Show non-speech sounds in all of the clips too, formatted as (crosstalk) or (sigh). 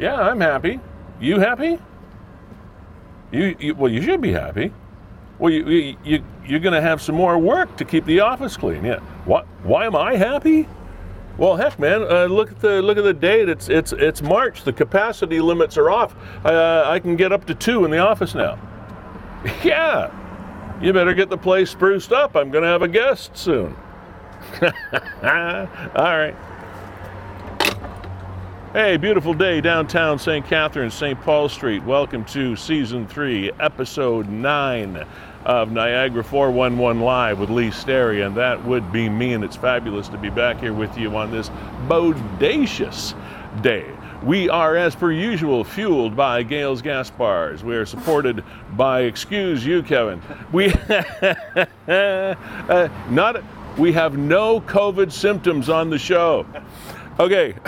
Yeah, I'm happy. You happy? You, you well, you should be happy. Well, you, you, you you're going to have some more work to keep the office clean. Yeah. What? Why am I happy? Well, heck, man, uh, look at the look at the date. It's it's it's March. The capacity limits are off. Uh, I can get up to two in the office now. (laughs) yeah. You better get the place spruced up. I'm going to have a guest soon. (laughs) All right. Hey, beautiful day downtown St. Catharines, St. Paul Street. Welcome to season three, episode nine of Niagara 411 Live with Lee Sterry, and that would be me, and it's fabulous to be back here with you on this bodacious day. We are, as per usual, fueled by Gales Gas Bars. We are supported by, excuse you, Kevin. We (laughs) uh, not. We have no COVID symptoms on the show. Okay. (laughs)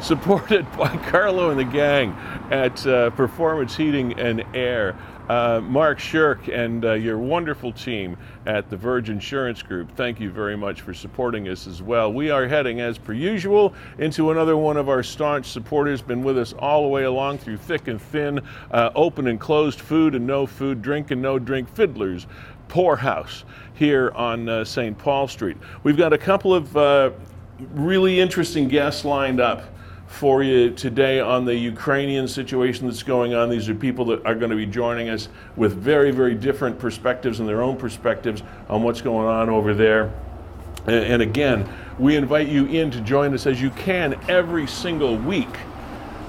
Supported by Carlo and the gang at uh, Performance Heating and Air. Uh, Mark Shirk and uh, your wonderful team at the Verge Insurance Group, thank you very much for supporting us as well. We are heading, as per usual, into another one of our staunch supporters, been with us all the way along through thick and thin, uh, open and closed food and no food, drink and no drink fiddlers. Poorhouse here on uh, St. Paul Street. We've got a couple of uh, really interesting guests lined up for you today on the Ukrainian situation that's going on. These are people that are going to be joining us with very, very different perspectives and their own perspectives on what's going on over there. And, again, we invite you in to join us as you can every single week.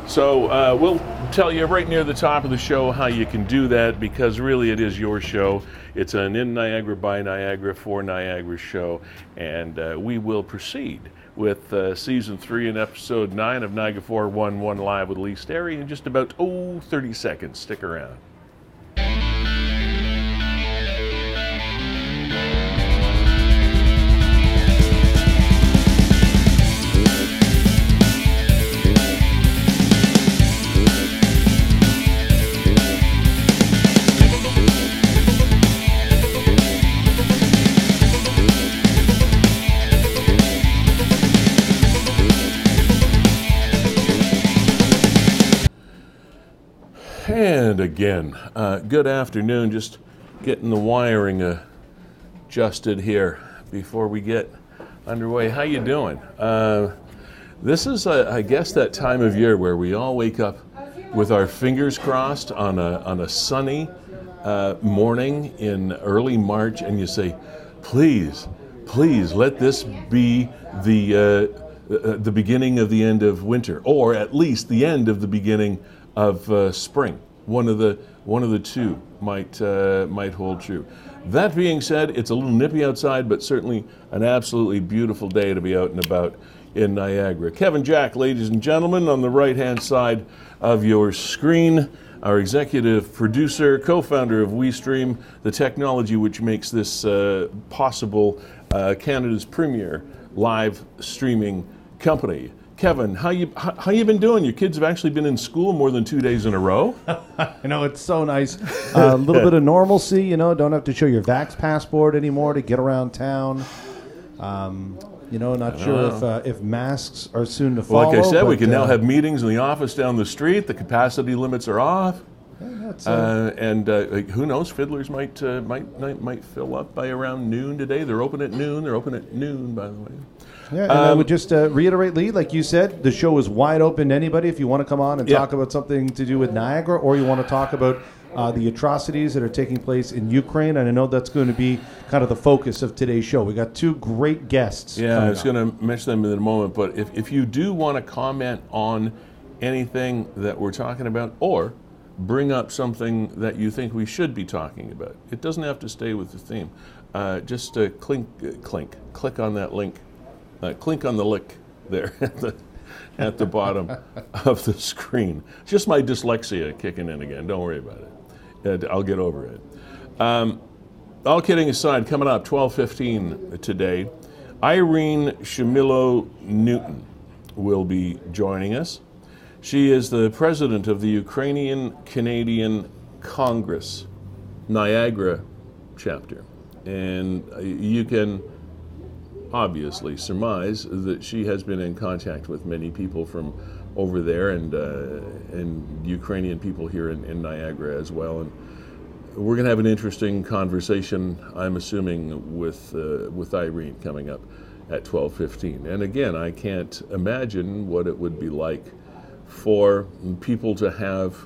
So uh, we'll tell you right near the top of the show how you can do that because really it is your show. It's an in Niagara by Niagara for Niagara show, and uh, we will proceed with uh, season three and episode nine of Niagara 411 Live with Lee Sterry in just about, oh, 30 seconds. Stick around. And again, uh, good afternoon. Just getting the wiring adjusted here before we get underway. How you doing? Uh, this is, uh, I guess, that time of year where we all wake up with our fingers crossed on a on a sunny uh, morning in early March, and you say, "Please, please, let this be the." Uh, the beginning of the end of winter, or at least the end of the beginning of uh, spring. One of the one of the two might uh, might hold true. That being said, it's a little nippy outside, but certainly an absolutely beautiful day to be out and about in Niagara. Kevin Jack, ladies and gentlemen, on the right hand side of your screen, our executive producer, co founder of WeStream, the technology which makes this uh, possible, uh, Canada's premier live streaming company. Kevin, how you how, how, you been doing? Your kids have actually been in school more than two days in a row. (laughs) I know it's so nice. A uh, little bit of normalcy, you know. Don't have to show your Vax passport anymore to get around town. Um, you know, not sure if uh, if masks are soon to follow. Well, like I said, we can uh, now have meetings in the office down the street. The capacity limits are off. Uh, uh, and uh, who knows? Fiddlers might, uh, might might might fill up by around noon today. They're open at noon. They're open at noon, by the way. Yeah, and um, I would just uh, reiterate, Lee, like you said, the show is wide open to anybody. If you want to come on and yeah. talk about something to do with Niagara, or you want to talk about uh, the atrocities that are taking place in Ukraine, and I know that's going to be kind of the focus of today's show. We got two great guests. Yeah, I was going to mention them in a moment, but if, if you do want to comment on anything that we're talking about, or bring up something that you think we should be talking about, it doesn't have to stay with the theme. Uh, just uh, clink, uh, clink, click on that link uh, clink on the lick there (laughs) at the, at the bottom of the screen. Just my dyslexia kicking in again. Don't worry about it. I'll get over it. Um, all kidding aside, coming up 12:15 today, Irene Shumilo Newton will be joining us. She is the president of the Ukrainian Canadian Congress Niagara chapter, and you can obviously surmise that she has been in contact with many people from over there and uh, and Ukrainian people here in, in Niagara as well. And we're going to have an interesting conversation, I'm assuming, with uh, with Irene coming up at 12:15. And again, I can't imagine what it would be like for people to have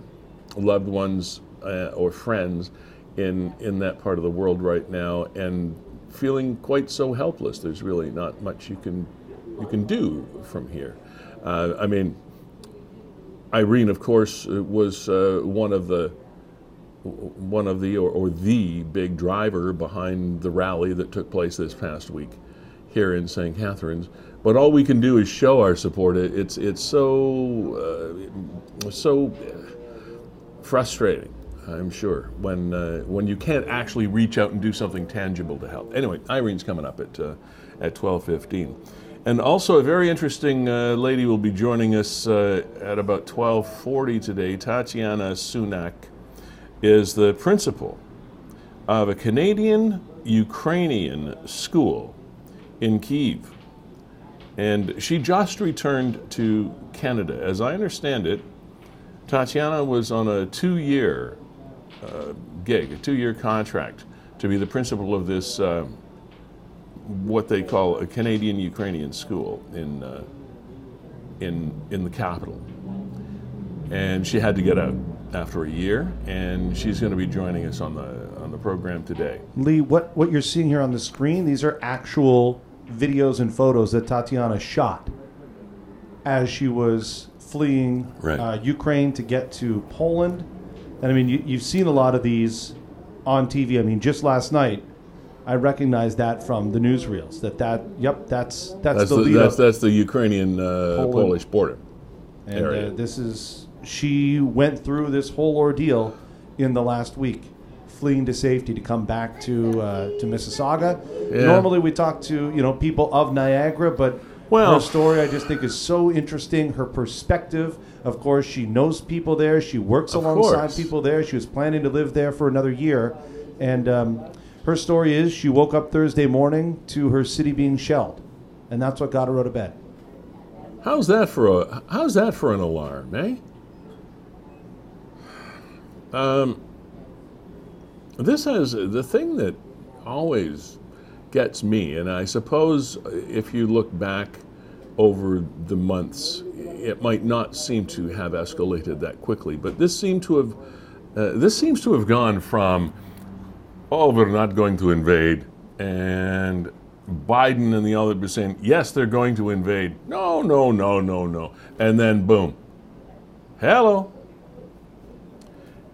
loved ones uh, or friends in in that part of the world right now and feeling quite so helpless. There's really not much you can you can do from here. Uh, I mean, Irene, of course, was uh, one of the one of the or, or, the big driver behind the rally that took place this past week here in St. Catharines. But all we can do is show our support. It's it's so uh, so frustrating I'm sure, when, uh, when you can't actually reach out and do something tangible to help. Anyway, Irene's coming up at, uh, at 12.15. And also a very interesting uh, lady will be joining us uh, at about 12.40 today. Tatiana Sunak is the principal of a Canadian-Ukrainian school in Kiev. And she just returned to Canada. As I understand it, Tatiana was on a two-year uh, gig, a two-year contract, to be the principal of this uh, what they call a Canadian Ukrainian school in uh, in in the capital. And she had to get out after a year, and she's going to be joining us on the on the program today. Lee, what what you're seeing here on the screen, these are actual videos and photos that Tatiana shot as she was fleeing right. uh, Ukraine to get to Poland and I mean, you, you've seen a lot of these on TV. I mean, just last night, I recognized that from the newsreels. That that yep, that's that's, that's the, the that's, that's the Ukrainian uh, Polish border and, uh, area. Uh, this is she went through this whole ordeal in the last week, fleeing to safety to come back to uh, to Mississauga. Yeah. Normally, we talk to you know people of Niagara, but well, her story I just think is so interesting. Her perspective of course, she knows people there. She works of alongside course. people there. She was planning to live there for another year. And um, her story is she woke up Thursday morning to her city being shelled. And that's what got her out of bed. How's that for a how's that for an alarm, eh? Um, this has the thing that always gets me, and I suppose if you look back over the months it might not seem to have escalated that quickly, but this seemed to have uh, this seems to have gone from oh we're not going to invade and Biden and the other were saying yes they're going to invade. No no no no no. And then boom. Hello.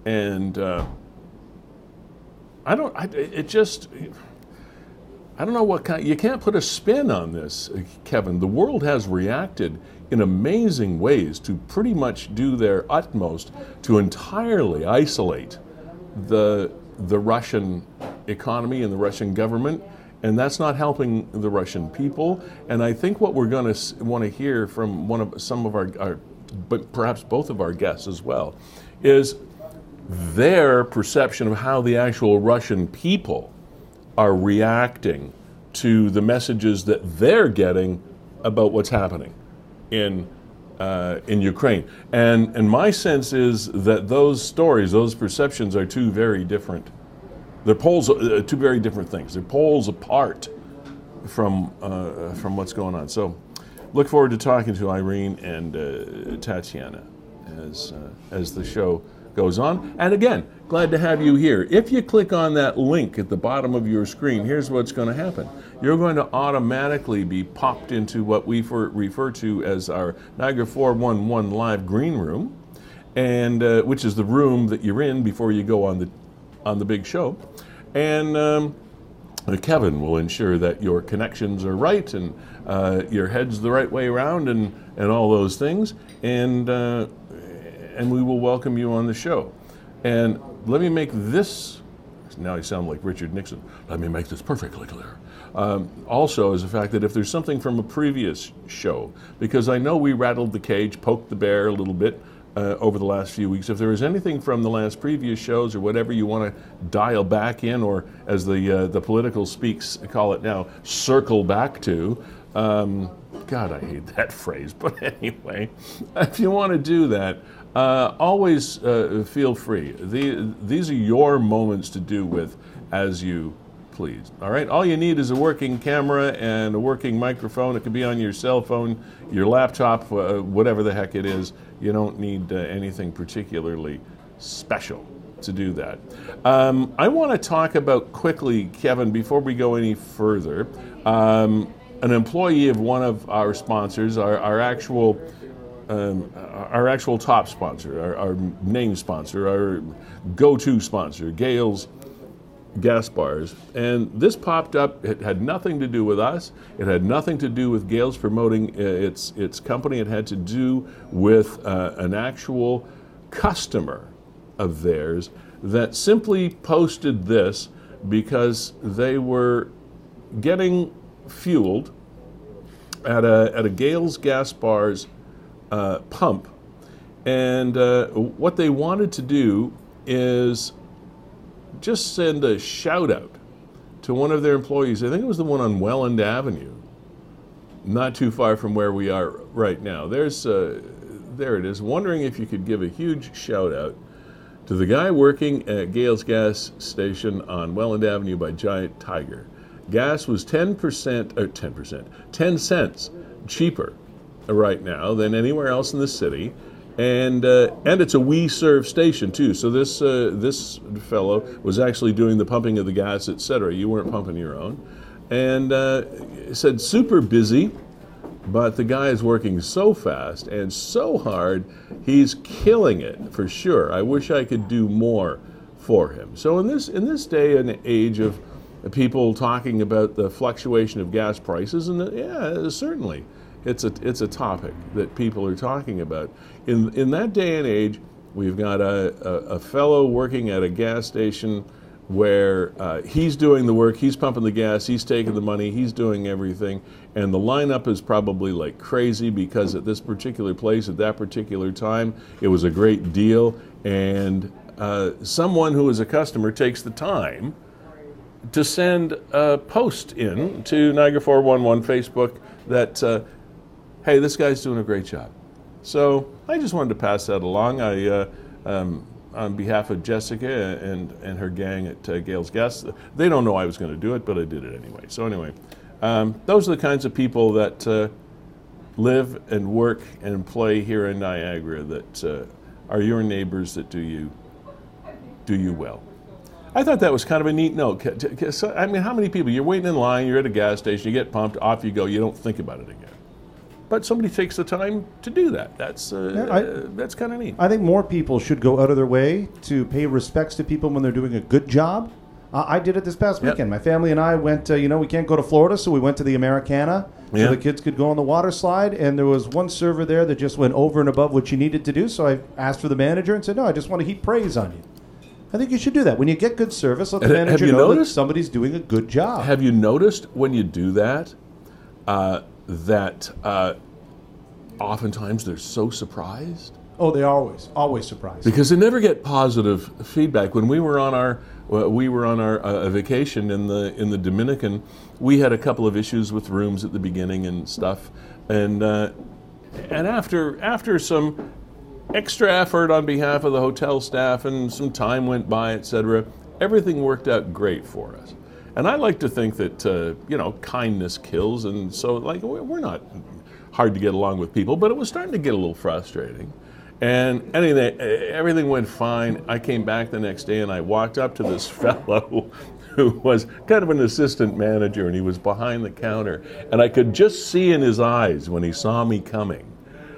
And uh, I don't I, it just I don't know what kind you can't put a spin on this Kevin. The world has reacted in amazing ways to pretty much do their utmost to entirely isolate the, the Russian economy and the Russian government. And that's not helping the Russian people. And I think what we're going to want to hear from one of some of our, our, but perhaps both of our guests as well, is their perception of how the actual Russian people are reacting to the messages that they're getting about what's happening in uh, in Ukraine. And and my sense is that those stories, those perceptions, are two very different. They're poles, uh, two very different things. They're poles apart from uh, from what's going on. So, look forward to talking to Irene and uh, Tatiana as uh, as the show goes on. And again, glad to have you here. If you click on that link at the bottom of your screen, here's what's going to happen. You're going to automatically be popped into what we refer to as our Niagara 411 Live Green Room, and uh, which is the room that you're in before you go on the on the big show. And um, Kevin will ensure that your connections are right and uh, your head's the right way around and, and all those things. And uh, and we will welcome you on the show. And let me make this, now I sound like Richard Nixon, let me make this perfectly clear. Um, also, is the fact that if there's something from a previous show, because I know we rattled the cage, poked the bear a little bit uh, over the last few weeks. If there is anything from the last previous shows or whatever you want to dial back in, or as the uh, the political speaks call it now, circle back to. Um, God, I hate that (laughs) phrase, but anyway, if you want to do that, uh, always uh, feel free. The, these are your moments to do with as you please. All right, all you need is a working camera and a working microphone. It could be on your cell phone, your laptop, uh, whatever the heck it is. You don't need uh, anything particularly special to do that. Um, I want to talk about quickly, Kevin, before we go any further. Um, an employee of one of our sponsors, our, our actual um, our actual top sponsor, our, our name sponsor, our go-to sponsor, Gales gas bars. And this popped up. It had nothing to do with us. It had nothing to do with Gales promoting uh, its its company. It had to do with uh, an actual customer of theirs that simply posted this because they were getting fueled at a at a Gales gas bars uh, pump, and uh, what they wanted to do is just send a shout out to one of their employees. I think it was the one on Welland Avenue, not too far from where we are right now. There's, uh, there it is. Wondering if you could give a huge shout out to the guy working at Gales Gas Station on Welland Avenue by Giant Tiger. Gas was 10%, or 10%, 10 cents cheaper right now than anywhere else in the city and uh, and it's a we serve station too. So this uh, this fellow was actually doing the pumping of the gas, etc. You weren't pumping your own, and uh, said super busy, but the guy is working so fast and so hard, he's killing it for sure. I wish I could do more for him. So in this in this day and age of people talking about the fluctuation of gas prices, and yeah, certainly it's a, it's a topic that people are talking about. In, in that day and age, we've got a, a, a fellow working at a gas station where uh, he's doing the work, he's pumping the gas, he's taking the money, he's doing everything, and the lineup is probably like crazy because at this particular place at that particular time, it was a great deal, and uh, someone who is a customer takes the time to send a post in to Niagara 411 Facebook that uh, hey, this guy's doing a great job. So I just wanted to pass that along. I, uh, um, on behalf of Jessica and, and her gang at uh, Gas, they don't know I was going to do it, but I did it anyway. So anyway, um, those are the kinds of people that uh, live and work and play here in Niagara that uh, are your neighbors that do you do you well. I thought that was kind of a neat note. I mean, how many people? You're waiting in line, you're at a gas station, you get pumped, off you go, you don't think about it again but somebody takes the time to do that. That's uh, yeah, I, uh, that's kind of neat. I think more people should go out of their way to pay respects to people when they're doing a good job. Uh, I did it this past weekend. My family and I went. Uh, you know, we can't go to Florida, so we went to the Americana, so the kids could go on the water slide. And there was one server there that just went over and above what you needed to do. So I asked for the manager and said, "No, I just want to heap praise on you." I think you should do that. When you get good service, let the manager know noticed, that somebody's doing a good job. Have you noticed when you do that? That uh, oftentimes they're so surprised. Oh, they always, always surprised. Because they never get positive feedback. When we were on our we were on our uh, vacation in the in the Dominican, we had a couple of issues with rooms at the beginning and stuff, and uh, and after after some extra effort on behalf of the hotel staff and some time went by, etc., everything worked out great for us. And I like to think that uh, you know kindness kills, and so like we're not hard to get along with people, but it was starting to get a little frustrating. And anyway, everything went fine. I came back the next day and I walked up to this (laughs) fellow who was kind of an assistant manager and he was behind the counter. And I could just see in his eyes when he saw me coming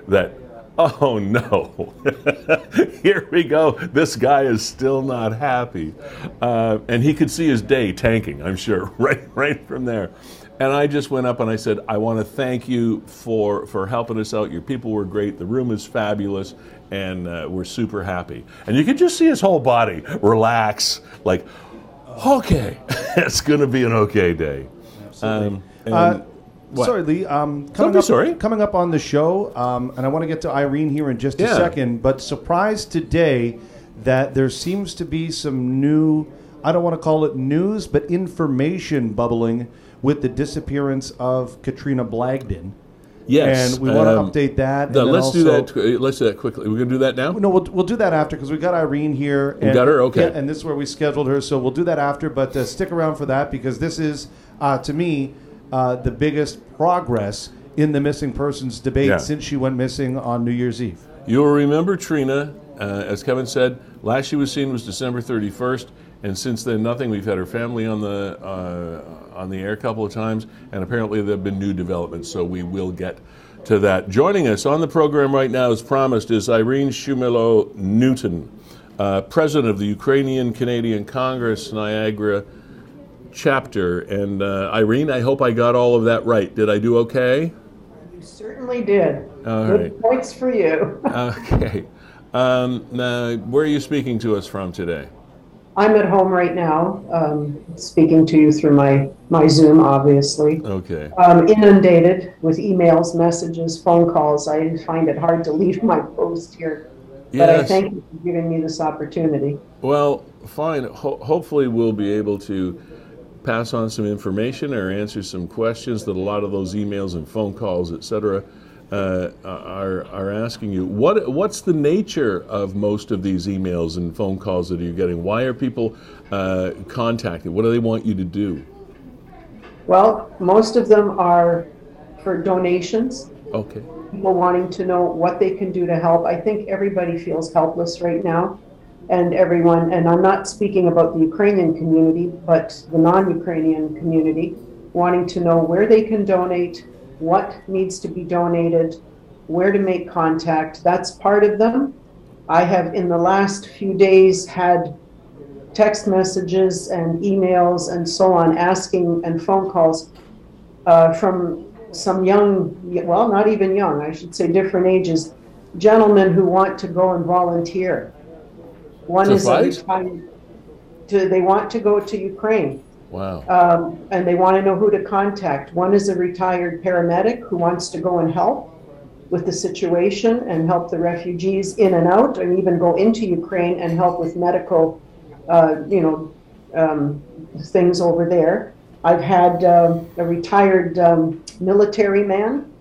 that oh no, (laughs) here we go. This guy is still not happy. Uh, and he could see his day tanking, I'm sure, (laughs) right, right from there. And I just went up and I said, I want to thank you for, for helping us out. Your people were great. The room is fabulous. And uh, we're super happy. And you could just see his whole body relax, like, okay, (laughs) it's going to be an okay day. Um, uh, What? Sorry, Lee. Um, coming be up, sorry. Coming up on the show, um, and I want to get to Irene here in just a second. But surprised today that there seems to be some new. I don't want to call it news, but information bubbling with the disappearance of Katrina Blagden. Yes, and we want to um, update that. And let's do that. Let's do that quickly. We're gonna do that now. No, we'll, we'll do that after because we got Irene here. And, got her? Okay. yeah, and this is where we scheduled her, so we'll do that after. But uh, stick around for that because this is, uh, to me, uh, the biggest progress in the missing persons debate Yeah. since she went missing on New Year's Eve. You'll remember Trina, uh, as Kevin said, last she was seen was December 31st, and since then nothing. We've had her family on the uh, on the air a couple of times, and apparently there have been new developments. So we will get to that. Joining us on the program right now, as promised, is Irene Shumilo Newton, uh, president of the Ukrainian Canadian Congress Niagara chapter. And uh, Irene, I hope I got all of that right. Did I do okay? You certainly did. All Good right. points for you. (laughs) Okay. Um, now, where are you speaking to us from today? I'm at home right now, um, speaking to you through my, my Zoom, obviously. Okay. Um, inundated with emails, messages, phone calls. I find it hard to leave my post here. Yes. But I thank you for giving me this opportunity. Well, fine. Ho- hopefully, we'll be able to pass on some information or answer some questions that a lot of those emails and phone calls, et cetera, uh, are, are asking you. What, what's the nature of most of these emails and phone calls that you're getting? Why are people uh, contacted? What do they want you to do? Well, most of them are for donations, Okay. people wanting to know what they can do to help. I think everybody feels helpless right now. And everyone, and I'm not speaking about the Ukrainian community, but the non Ukrainian community, wanting to know where they can donate, what needs to be donated, where to make contact. That's part of them. I have, in the last few days, had text messages and emails and so on asking and phone calls uh, from some young, well, not even young, I should say different ages, gentlemen who want to go and volunteer. One To is fight? to, they want to go to Ukraine Wow. um, and they want to know who to contact. One is a retired paramedic who wants to go and help with the situation and help the refugees in and out, and even go into Ukraine and help with medical, uh, you know, um, things over there. I've had um, a retired um, military man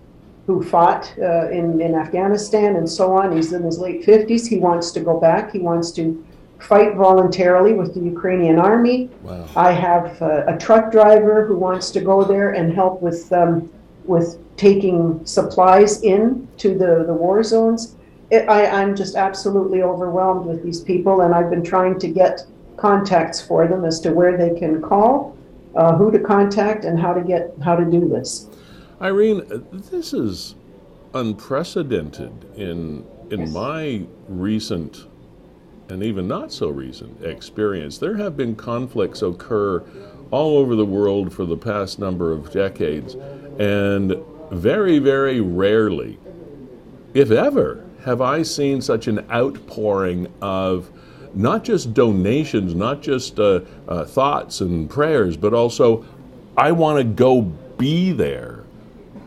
who fought uh, in, in Afghanistan and so on. He's in his late 50s. He wants to go back. He wants to fight voluntarily with the Ukrainian army. Wow. I have a, a truck driver who wants to go there and help with um, with taking supplies in to the, the war zones. It, I, I'm just absolutely overwhelmed with these people, and I've been trying to get contacts for them as to where they can call, uh, who to contact, and how to get how to do this. Irene, this is unprecedented in in Yes. my recent and even not so recent experience. There have been conflicts occur all over the world for the past number of decades, and very, very rarely, if ever, have I seen such an outpouring of not just donations, not just uh, uh, thoughts and prayers, but also, I want to go be there.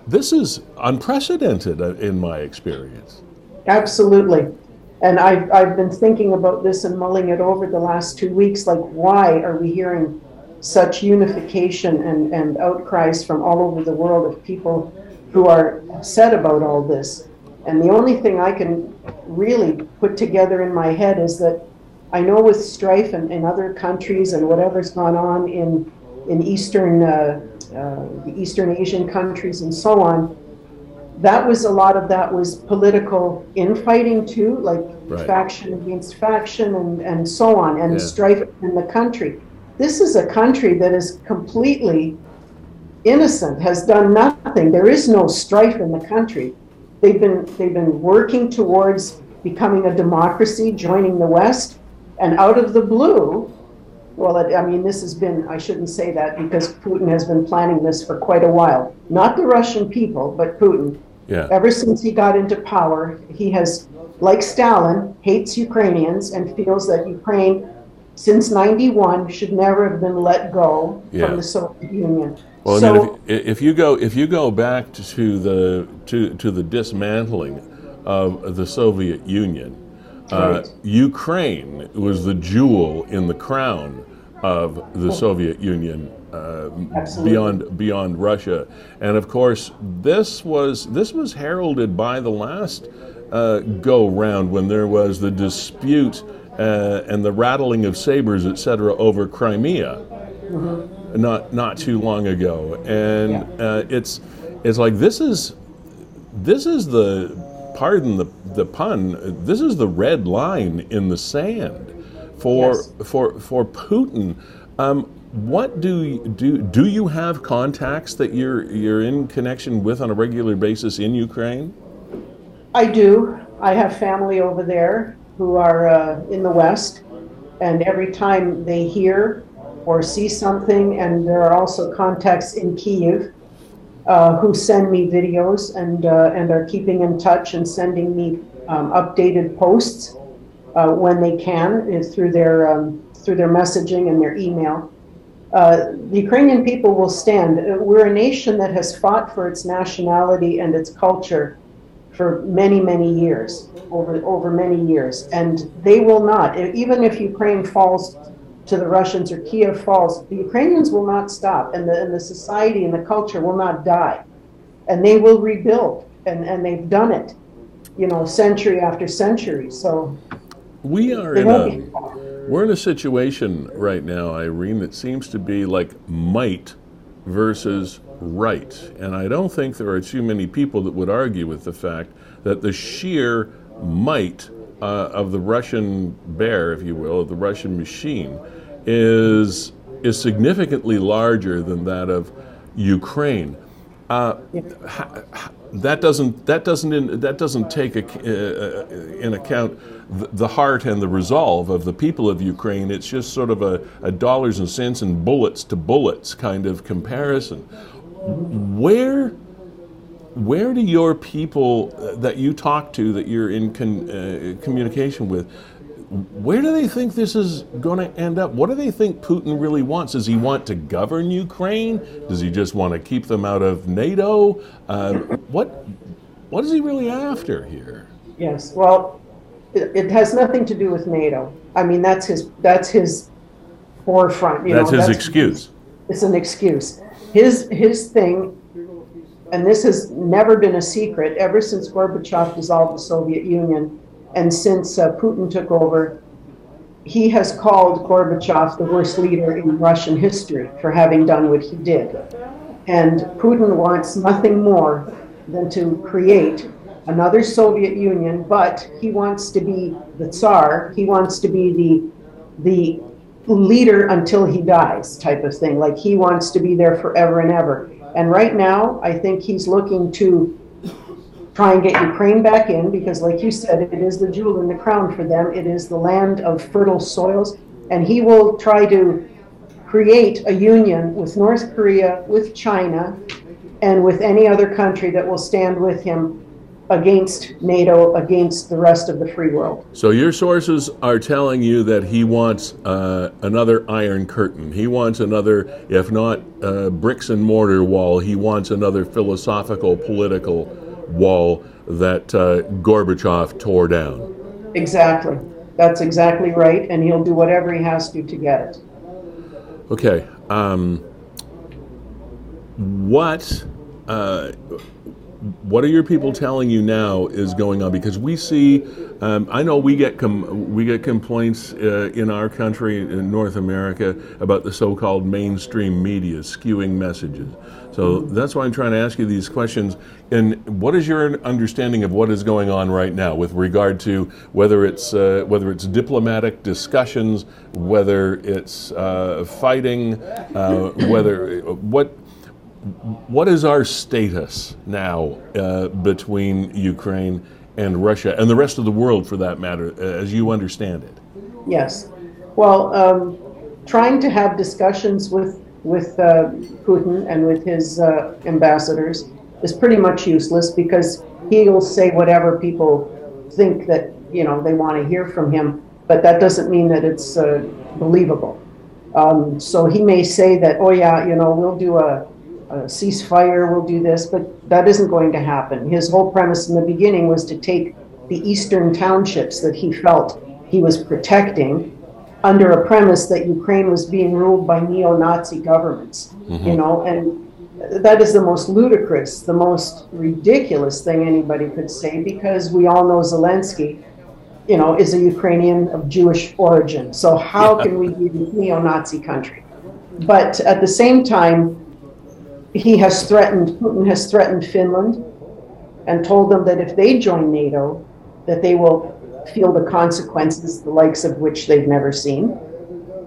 This is unprecedented uh, in my experience. Absolutely. And I've, I've been thinking about this and mulling it over the last two weeks. Like, why are we hearing such unification and, and outcries from all over the world of people who are upset about all this? And the only thing I can really put together in my head is that I know with strife in, in other countries and whatever's gone on in, in Eastern, uh, uh, the Eastern Asian countries and so on, that was a lot of that was political infighting too, like Right. faction against faction and, and so on, and Yeah. strife in the country. This is a country that is completely innocent, has done nothing. There is no strife in the country. They've been they've been working towards becoming a democracy, joining the West, and out of the blue, well, it, I mean, this has been, I shouldn't say that because Putin has been planning this for quite a while. Not the Russian people, but Putin. Yeah. Ever since he got into power, he has, like Stalin, hates Ukrainians and feels that Ukraine, since 91, should never have been let go Yeah. from the Soviet Union. Well, So- I mean, if, if you go if you go back to the to to the dismantling of the Soviet Union, uh, Right. Ukraine was the jewel in the crown of the Soviet Union. Uh, beyond beyond Russia, and of course this was this was heralded by the last uh, go round when there was the dispute uh, and the rattling of sabers, etc., over Crimea not not too long ago, and uh, it's it's like this is this is the pardon the the pun. This is the red line in the sand for Yes. for for Putin. Um, what do you, do do you have contacts that you're you're in connection with on a regular basis in Ukraine? I do. I have family over there who are uh, in the West, and every time they hear or see something, and there are also contacts in Kiev uh, who send me videos and uh, and are keeping in touch and sending me um, updated posts uh, when they can is through their um, through their messaging and their email. Uh, the Ukrainian people will stand. Uh, We're a nation that has fought for its nationality and its culture for many, many years, over over many years, and they will not. Even if Ukraine falls to the Russians or Kiev falls, the Ukrainians will not stop, and the and the society and the culture will not die, and they will rebuild, and and they've done it, you know, century after century. So We are in a. We're in a situation right now, Irene, that seems to be like might versus right. And I don't think there are too many people that would argue with the fact that the sheer might uh, of the Russian bear, if you will, of the Russian machine, is, is significantly larger than that of Ukraine. Uh, ha- ha- that doesn't that doesn't in, that doesn't take a, uh, in account the, the heart and the resolve of the people of Ukraine. It's just sort of a, a dollars and cents and bullets to bullets kind of comparison. Where where do your people uh, that you talk to, that you're in con, uh, communication with, where do they think this is going to end up? What do they think Putin really wants? Does he want to govern Ukraine? Does he just want to keep them out of NATO? Uh, what what is he really after here? Yes, well, it, it has nothing to do with NATO. I mean, that's his that's his forefront. You That's know, his excuse. It's an excuse. His his thing, and this has never been a secret ever since Gorbachev dissolved the Soviet Union, and since uh, Putin took over. He has called Gorbachev the worst leader in Russian history for having done what he did. And Putin wants nothing more than to create another Soviet Union, but he wants to be the Tsar. He wants to be the the leader until he dies, type of thing. Like he wants to be there forever and ever. And right now, I think he's looking to try and get Ukraine back in because, like you said, it is the jewel in the crown for them. It is the land of fertile soils, and he will try to create a union with North Korea, with China, and with any other country that will stand with him against NATO, against the rest of the free world. So your sources are telling you that he wants uh, another Iron Curtain. He wants another, if not uh, bricks and mortar wall, he wants another philosophical, political wall that uh, Gorbachev tore down. Exactly. That's exactly right, and he'll do whatever he has to to get it. Okay. Um, what uh, what are your people telling you now is going on? Because we see, um, I know we get com- we get complaints uh, in our country in North America about the so-called mainstream media skewing messages. So that's why I'm trying to ask you these questions. And what is your understanding of what is going on right now with regard to whether it's uh, whether it's diplomatic discussions, whether it's uh, fighting, uh, whether what what is our status now uh, between Ukraine and Russia and the rest of the world, for that matter, uh, as you understand it? Yes. Well, um, trying to have discussions with with uh, Putin and with his uh, ambassadors is pretty much useless because he'll say whatever people think that you know they want to hear from him, but that doesn't mean that it's uh, believable. Um, so he may say that, oh yeah, you know, we'll do a a ceasefire will do this, but that isn't going to happen. His whole premise in the beginning was to take the eastern townships that he felt he was protecting under a premise that Ukraine was being ruled by neo-Nazi governments, mm-hmm. you know, and that is the most ludicrous, the most ridiculous thing anybody could say because we all know Zelensky, you know, is a Ukrainian of Jewish origin. So how yeah. can we be a neo-Nazi country? But at the same time, he has threatened, Putin has threatened Finland and told them that if they join NATO, that they will feel the consequences, the likes of which they've never seen.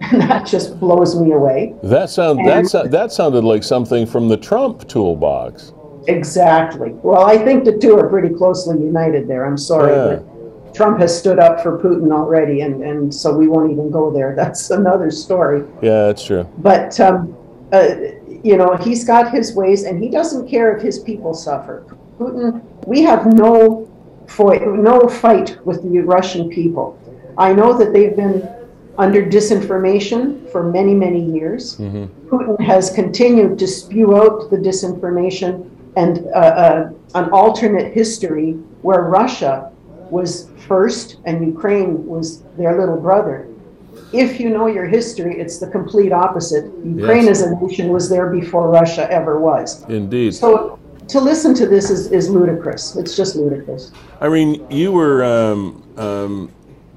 (laughs) And that just blows me away. That sound that that sounded like something from the Trump toolbox. Exactly. Well, I think the two are pretty closely united there. I'm sorry, yeah. but Trump has stood up for Putin already, and, and so we won't even go there. (laughs) That's another story. Yeah, that's true. But um, uh, you know, he's got his ways, and he doesn't care if his people suffer. Putin, we have no no fight with the Russian people. I know that they've been under disinformation for many, many years. Mm-hmm. Putin has continued to spew out the disinformation and uh, uh, an alternate history where Russia was first and Ukraine was their little brother. If you know your history, it's the complete opposite. Ukraine yes. as a nation was there before Russia ever was. Indeed. So to listen to this is, is ludicrous. It's just ludicrous. Irene, you were um, um,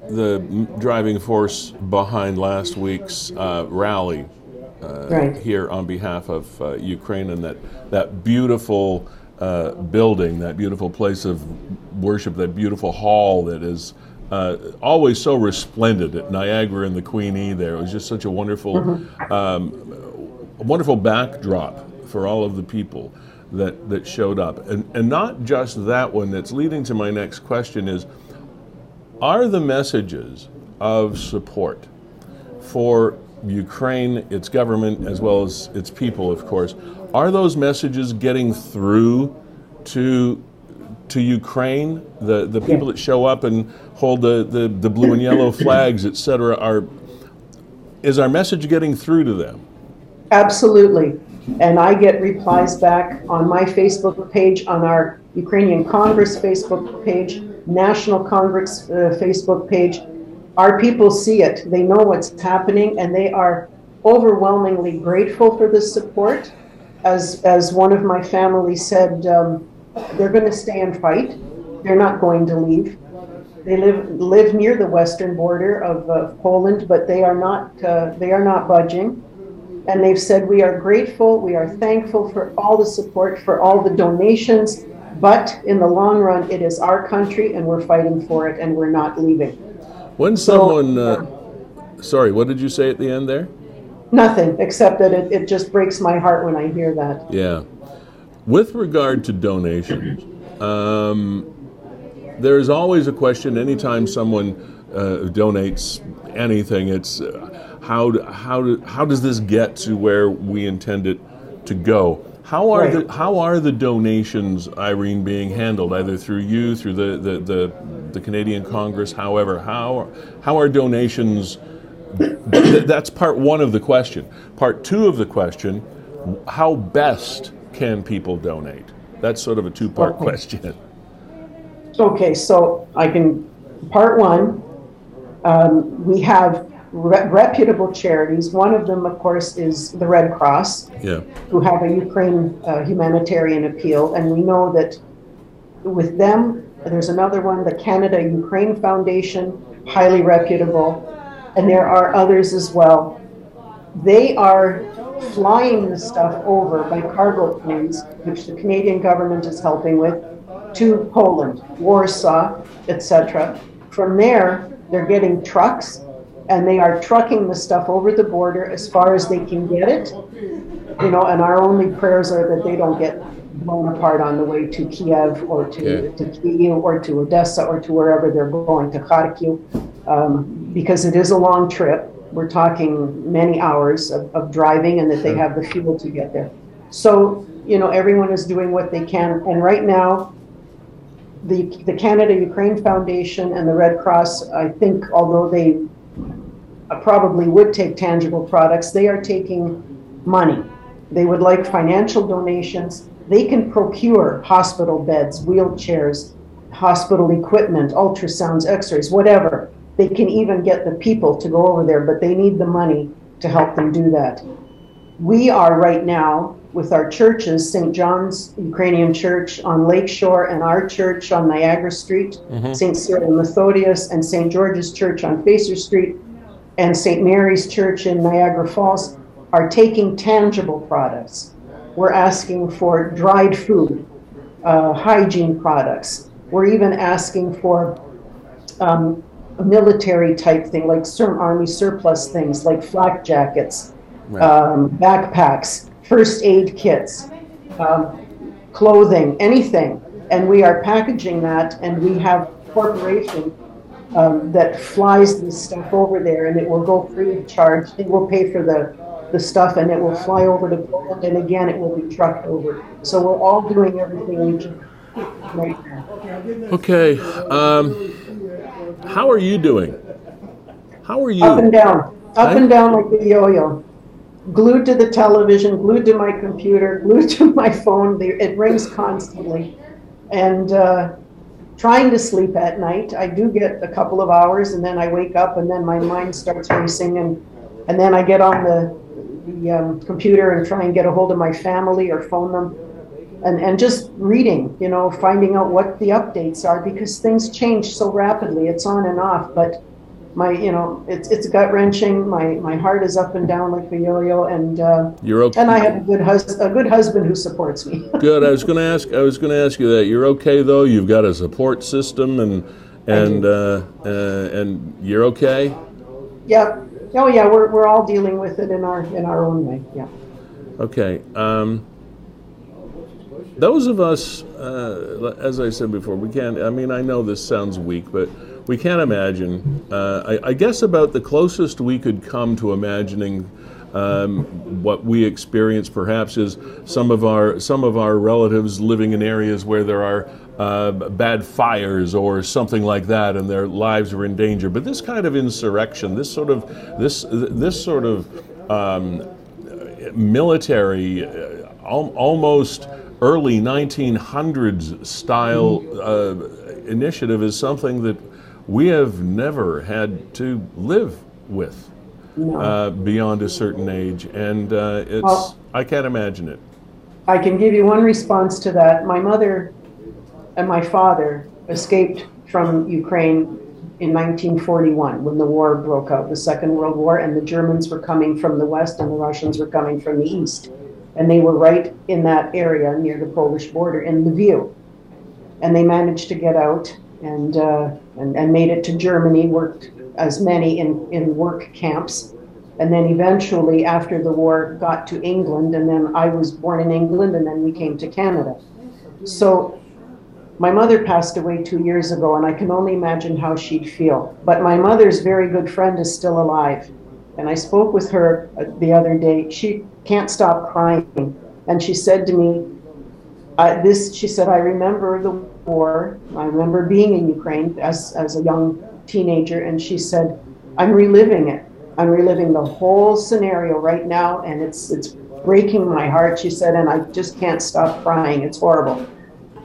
the driving force behind last week's uh, rally uh, right. here on behalf of uh, Ukraine and that, that beautiful uh, building, that beautiful place of worship, that beautiful hall that is uh, always so resplendent at Niagara and the Queenie there. It was just such a wonderful, mm-hmm. um, wonderful backdrop for all of the people that, that showed up. And, and not just that one, that's leading to my next question is are the messages of support for Ukraine, its government, as well as its people, of course, are those messages getting through to to Ukraine? The the people that show up and hold the, the, the blue and yellow (clears throat) flags, etc. Are is our message getting through to them? Absolutely. And I get replies back on my Facebook page, on our Ukrainian Congress Facebook page, National Congress uh, Facebook page. Our people see it, they know what's happening, and they are overwhelmingly grateful for the support. As, as one of my family said, um, they're going to stay and fight. They're not going to leave. They live live near the western border of Poland, but they are not uh, they are not budging and they've said, We are grateful, we are thankful for all the support, for all the donations, but in the long run, it is our country and we're fighting for it and we're not leaving. When someone, so, uh, sorry, what did you say at the end there? Nothing, except that it, it just breaks my heart when I hear that. Yeah. With regard to donations, um, there is always a question anytime someone uh, donates anything, it's. Uh, how do, how do, how does this get to where we intend it to go? How are right. the how are the donations, Irene, being handled? Either through you, through the, the, the, the Canadian Congress, however, how how are donations? That's part one of the question. Part two of the question: How best can people donate? That's sort of a two-part okay. question. Okay, so I can. Part one, um, we have re- reputable charities. One of them, of course, is the Red Cross, yeah. who have a Ukraine uh, humanitarian appeal. And we know that with them, there's another one, the Canada Ukraine Foundation, highly reputable. And there are others as well. They are flying the stuff over by cargo planes, which the Canadian government is helping with, to Poland, Warsaw, etc. From there, they're getting trucks and they are trucking the stuff over the border as far as they can get it. You know, and our only prayers are that they don't get blown apart on the way to Kiev or to, yeah. to Kyiv or to Odessa or to wherever they're going, to Kharkiv, um, because it is a long trip. We're talking many hours of, of driving and that they have the fuel to get there. So, you know, everyone is doing what they can. And right now, the, the Canada Ukraine Foundation and the Red Cross, I think, although they probably would take tangible products, they are taking money. they would like financial donations. They can procure hospital beds, wheelchairs, hospital equipment, ultrasounds, x rays, whatever. They can even get the people to go over there, but they need the money to help them do that. We are right now with our churches, St. John's Ukrainian Church on Lakeshore and our church on Niagara Street, mm-hmm. St. Cyril Methodius and St. George's Church on Facer Street, and St. Mary's Church in Niagara Falls are taking tangible products. We're asking for dried food, uh, hygiene products. We're even asking for um, military type thing, like certain army surplus things, like flak jackets, right. um, backpacks, first aid kits, um, clothing, anything. And we are packaging that, and we have corporation um, that flies this stuff over there, and it will go free of charge. They will pay for the the stuff, and it will fly over to Poland, and again, it will be trucked over. So we're all doing everything we can right now. Okay. Um, how are you doing? How are you? Up and down, up and down like a yo-yo glued to the television, glued to my computer, glued (laughs) to my phone. It rings constantly. And uh, trying to sleep at night. I do get a couple of hours and then I wake up and then my mind starts racing and, and then I get on the, the um, computer and try and get a hold of my family or phone them. And, and just reading, you know, finding out what the updates are because things change so rapidly. It's on and off. But my you know it's it's gut wrenching. My my heart is up and down like a yo-yo, and uh, you're okay. And I have a good hus- a good husband who supports me. (laughs) good. I was going to ask. I was going to ask you that. You're okay though. You've got a support system, and and uh, uh, and you're okay. Yeah. Oh yeah. We're we're all dealing with it in our in our own way. Yeah. Okay. Um, those of us, uh, as I said before, we can't. I mean, I know this sounds weak, but we can't imagine. Uh, I, I, guess about the closest we could come to imagining um, what we experience, perhaps, is some of our some of our relatives living in areas where there are uh, bad fires or something like that, and their lives are in danger. But this kind of insurrection, this sort of this this sort of um, military, uh, al- almost early 1900s style uh, initiative, is something that we have never had to live with no. uh, beyond a certain age, and uh, it's well, I can't imagine it. I can give you one response to that. My mother and my father escaped from Ukraine in 1941 when the war broke out, the Second World War, and the Germans were coming from the west and the Russians were coming from the east. And they were right in that area near the Polish border in Lviv. And they managed to get out and, uh, and, and made it to Germany, worked as many in, in work camps, and then eventually, after the war, got to England. And then I was born in England, and then we came to Canada. So my mother passed away two years ago, and I can only imagine how she'd feel. But my mother's very good friend is still alive. And I spoke with her uh, the other day. She can't stop crying. And she said to me, uh, this, she said, I remember the war. I remember being in Ukraine as, as a young teenager, and she said, I'm reliving it. I'm reliving the whole scenario right now, and it's it's breaking my heart. She said, and I just can't stop crying. It's horrible.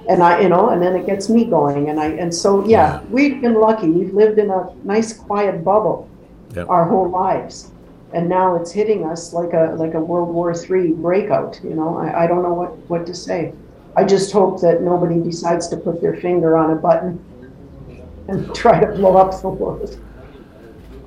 And I, you know, and then it gets me going, and I, and so yeah, we've been lucky. We've lived in a nice, quiet bubble yep. our whole lives, and now it's hitting us like a like a World War III breakout. You know, I, I don't know what what to say. I just hope that nobody decides to put their finger on a button and (laughs) try to blow up the world.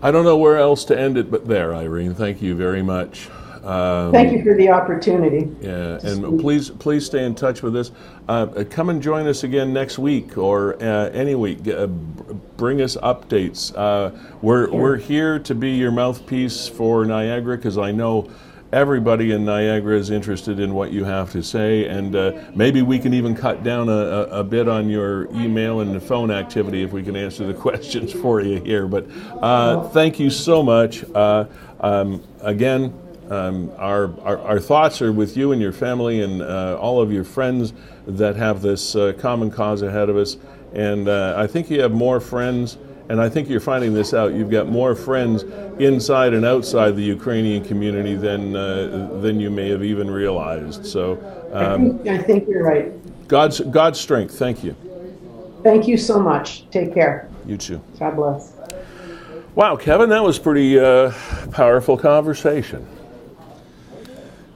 I don't know where else to end it but there, Irene. Thank you very much. Um, Thank you for the opportunity. Yeah, and speak. please please stay in touch with us. Uh, come and join us again next week or uh, any week. Uh, bring us updates. Uh, we're we're here to be your mouthpiece for Niagara because I know everybody in Niagara is interested in what you have to say, and uh, maybe we can even cut down a, a, bit on your email and phone activity if we can answer the (laughs) questions for you here. But uh, thank you so much. Uh, um, again, um, our, our, our, thoughts are with you and your family and uh, all of your friends that have this uh, common cause ahead of us. And uh, I think you have more friends and I think you're finding this out. You've got more friends inside and outside the Ukrainian community than uh, than you may have even realized. So, um, I think you're right. God's God's strength. Thank you. Thank you so much. Take care. You too. God bless. Wow, Kevin, that was pretty uh, powerful conversation.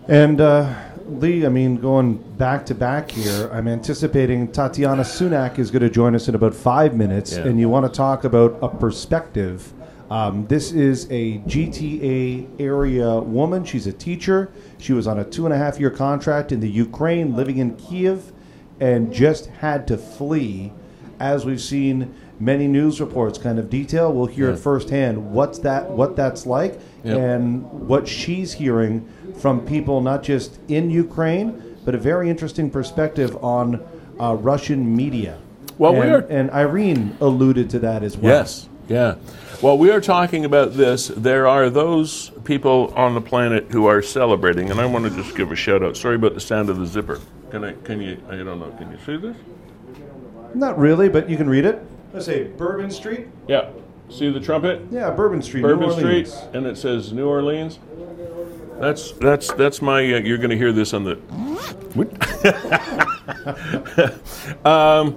And uh, Lee, I mean, going back to back here, I'm anticipating Tatiana Sunak is going to join us in about five minutes, Yeah. and you want to talk about a perspective. Um, this is a GTA area woman. She's a teacher. She was on a two and a half year contract in the Ukraine, living in Kiev, and just had to flee. As we've seen many news reports kind of detail, we'll hear Yeah. it firsthand. What's that? What that's like, Yep. and what she's hearing from people not just in Ukraine, but a very interesting perspective on uh, Russian media. Well, and, we are- and Irene alluded to that as well. Yes, yeah. Well, we are talking about this. There are those people on the planet who are celebrating, and I want to just give a shout out. Sorry about the sound of the zipper. Can I? Can you? I don't know. Can you see this? Not really, but you can read it. Let's say Bourbon Street. Yeah. See the trumpet? Yeah, Bourbon Street. Bourbon Street, and it says New Orleans. That's that's that's my. Uh, you're going to hear this on the. (laughs) um,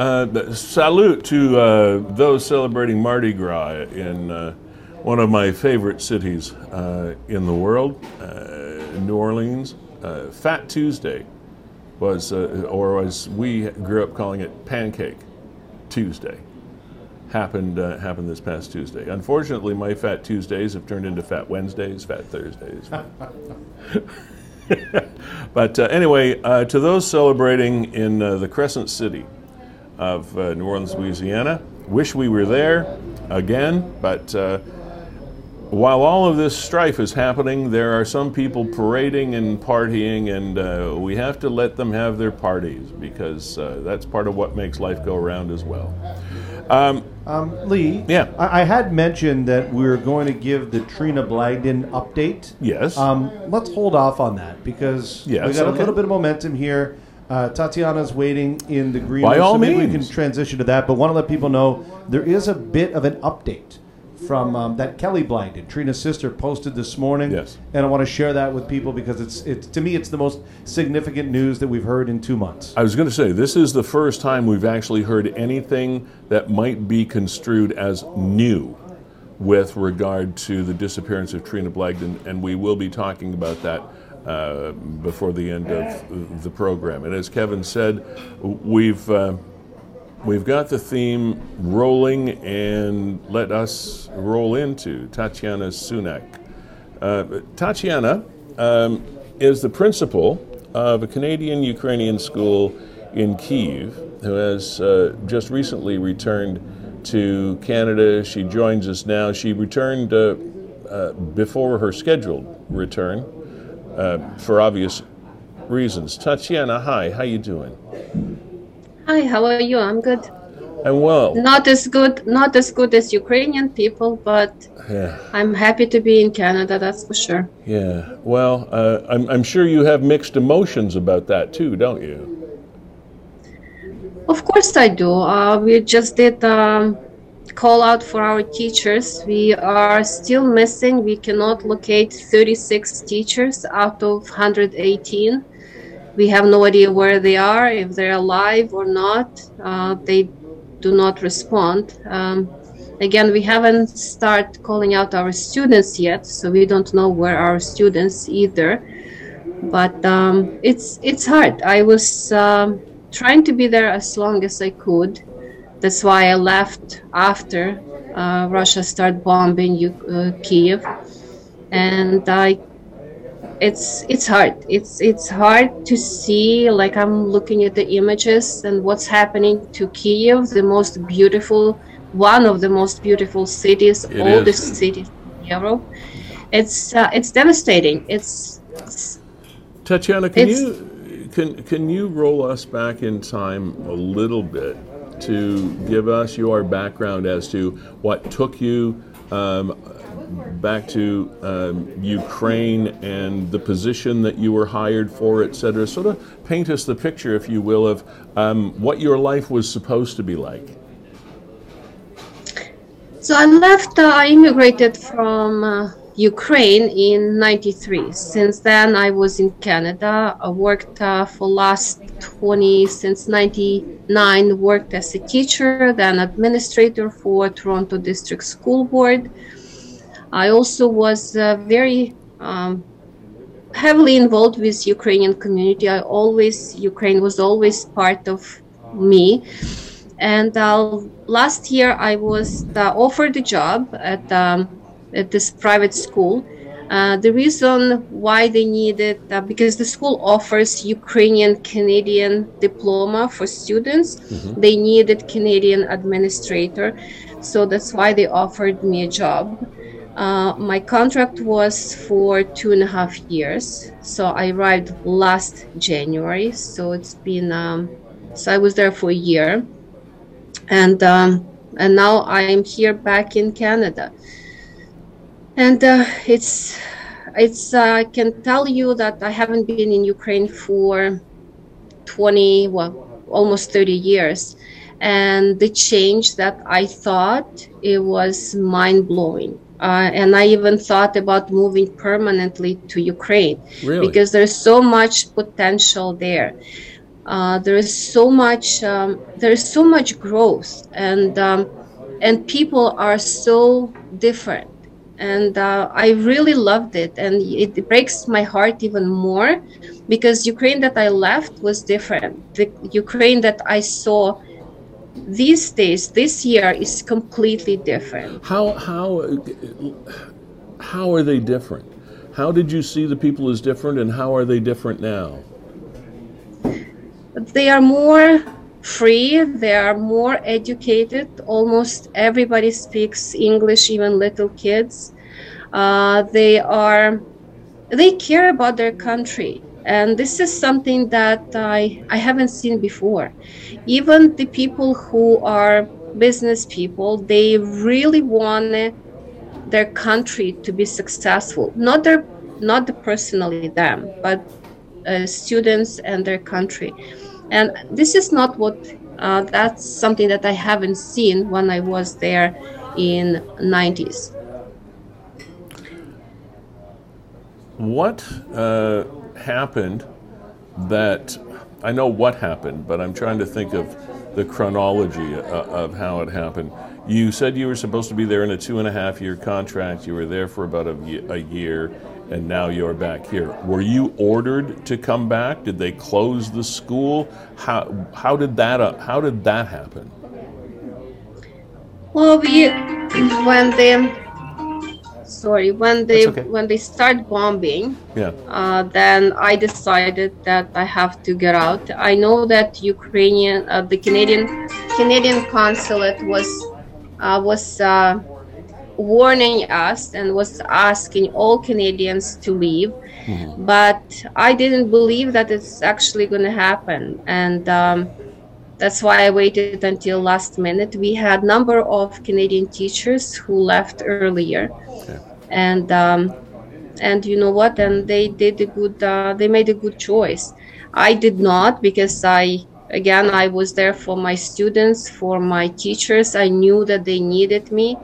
uh, salute to uh, those celebrating Mardi Gras in uh, one of my favorite cities uh, in the world, uh, New Orleans. Uh, Fat Tuesday was, uh, or as we grew up calling it, Pancake Tuesday happened uh, happened this past Tuesday. Unfortunately, my Fat Tuesdays have turned into Fat Wednesdays, Fat Thursdays. (laughs) but uh, anyway, uh, to those celebrating in uh, the Crescent City of uh, New Orleans, Louisiana, wish we were there again. But uh, while all of this strife is happening, there are some people parading and partying, and uh, we have to let them have their parties because uh, that's part of what makes life go around as well. Um, Um, Lee. Yeah. I, I had mentioned that we are going to give the Trina Blagden update. Yes. Um, let's hold off on that because Yes, we got okay. a little bit of momentum here. Uh, Tatiana's waiting in the green By room, all so maybe we can transition to that. But want to let people know there is a bit of an update from um, that Kelly Blagden, Trina's sister, posted this morning. Yes. and I want to share that with people because it's it's to me it's the most significant news that we've heard in two months. I was going to say, this is the first time we've actually heard anything that might be construed as new with regard to the disappearance of Trina Blagden, and we will be talking about that uh, before the end of the program. And as Kevin said, we've. Uh, We've got the theme rolling, and let us roll into Tatiana Sunak. Uh, Tatiana um, is the principal of a Canadian Ukrainian school in Kiev who has uh, just recently returned to Canada. She joins us now. She returned uh, uh, before her scheduled return uh, for obvious reasons. Tatiana, hi, how you doing? Hi, how are you? I'm good. I'm well. Not as good, not as good as Ukrainian people, but Yeah. I'm happy to be in Canada. That's for sure. Yeah. Well, uh, I'm, I'm sure you have mixed emotions about that too, don't you? Of course, I do. Uh, we just did um, call out for our teachers. We are still missing. We cannot locate 36 teachers out of 118. We have no idea where they are, if they're alive or not. Uh, they do not respond. Um, again, we haven't started calling out our students yet, so we don't know where our students either. But um, it's it's hard. I was um, trying to be there as long as I could. That's why I left after uh, Russia started bombing U- uh, Kiev, and I it's it's hard. It's it's hard to see like i'm looking at the images and what's happening to kiev the most beautiful one of the most beautiful cities It oldest is. city in europe. It's uh, it's devastating. It's, it's Tatiana, can It's- you can can you roll us back in time a little bit to give us your background as to what took you um, back to um, Ukraine and the position that you were hired for, et cetera? Sort of paint us the picture, if you will, of um, what your life was supposed to be like. So I left, uh, I immigrated from uh, Ukraine in 93. Since then, I was in Canada. I worked uh, for last 20, since 99, worked as a teacher, then administrator for Toronto District School Board. I also was uh, very um, heavily involved with Ukrainian community. I always, Ukraine was always part of me and uh, last year I was uh, offered a job at, um, at this private school. Uh, the reason why they needed, uh, because the school offers Ukrainian Canadian diploma for students, mm-hmm. they needed Canadian administrator. So that's why they offered me a job. Uh, my contract was for two and a half years. So I arrived last January. So it's been, um, so I was there for a year and um, and now I am here back in Canada. And uh, it's it's uh, I can tell you that I haven't been in Ukraine for 20 well almost 30 years and the change that I thought it was mind blowing. Uh, and I even thought about moving permanently to Ukraine really? because there's so much potential there. Uh, there is so much um, there is so much growth and um, and people are so different and uh, I really loved it and it breaks my heart even more because Ukraine that I left was different the Ukraine that I saw these days this year is completely different. How how how are they different? How did you see the people as different and how are they different now? They are more free they are more educated almost everybody speaks english even little kids. Uh, they are they care about their country and this is something that I, I haven't seen before. Even the people who are business people they really want their country to be successful. Not their not the personally them but uh, students and their country. And this is not what uh, that's something that i haven't seen when i was there in 90s what uh, happened that i know what happened but i'm trying to think of the chronology uh, of how it happened you said you were supposed to be there in a two and a half year contract you were there for about a, a year and now you're back here. Were you ordered to come back? Did they close the school? How how did that uh, how did that happen? Well, we when they sorry when they okay. when they start bombing, yeah. Uh, then I decided that I have to get out. I know that Ukrainian uh, the Canadian Canadian consulate was uh, was uh, warning us and was asking all Canadians to leave. Mm-hmm. But I didn't believe that it's actually going to happen. And um, that's why I waited until last minute. We had number of Canadian teachers who left earlier. Okay. And um, and you know what? And they did a good. Uh, they made a good choice. I did not because I again I was there for my students, for my teachers. I knew that they needed me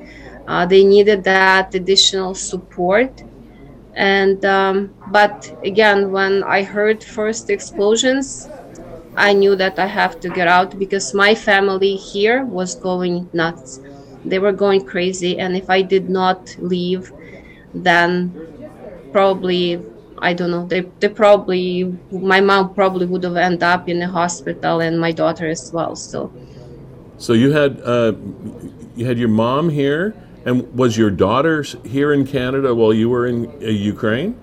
uh, they needed that additional support. And um, but again, when I heard first explosions, I knew that I have to get out because my family here was going nuts. They were going crazy, and if I did not leave, then probably I don't know. They they probably my mom probably would have ended up in a hospital, and my daughter as well. So. So you had uh, you had your mom here and was your daughter here in Canada while you were in uh, Ukraine?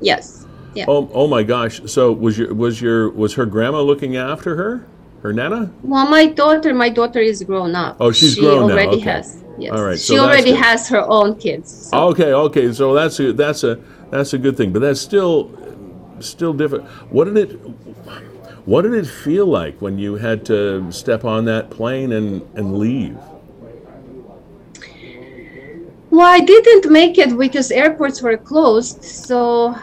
Yes. Yeah. Oh, oh my gosh! So was your was your was her grandma looking after her, her nana? Well, my daughter, my daughter is grown up. Oh, she's she grown already now. Okay. has. Yes. All right. She so already has her own kids. So. Okay. Okay. So that's a that's a that's a good thing, but that's still still different. What did it what did it feel like when you had to step on that plane and and leave? Well, I didn't make it because airports were closed. So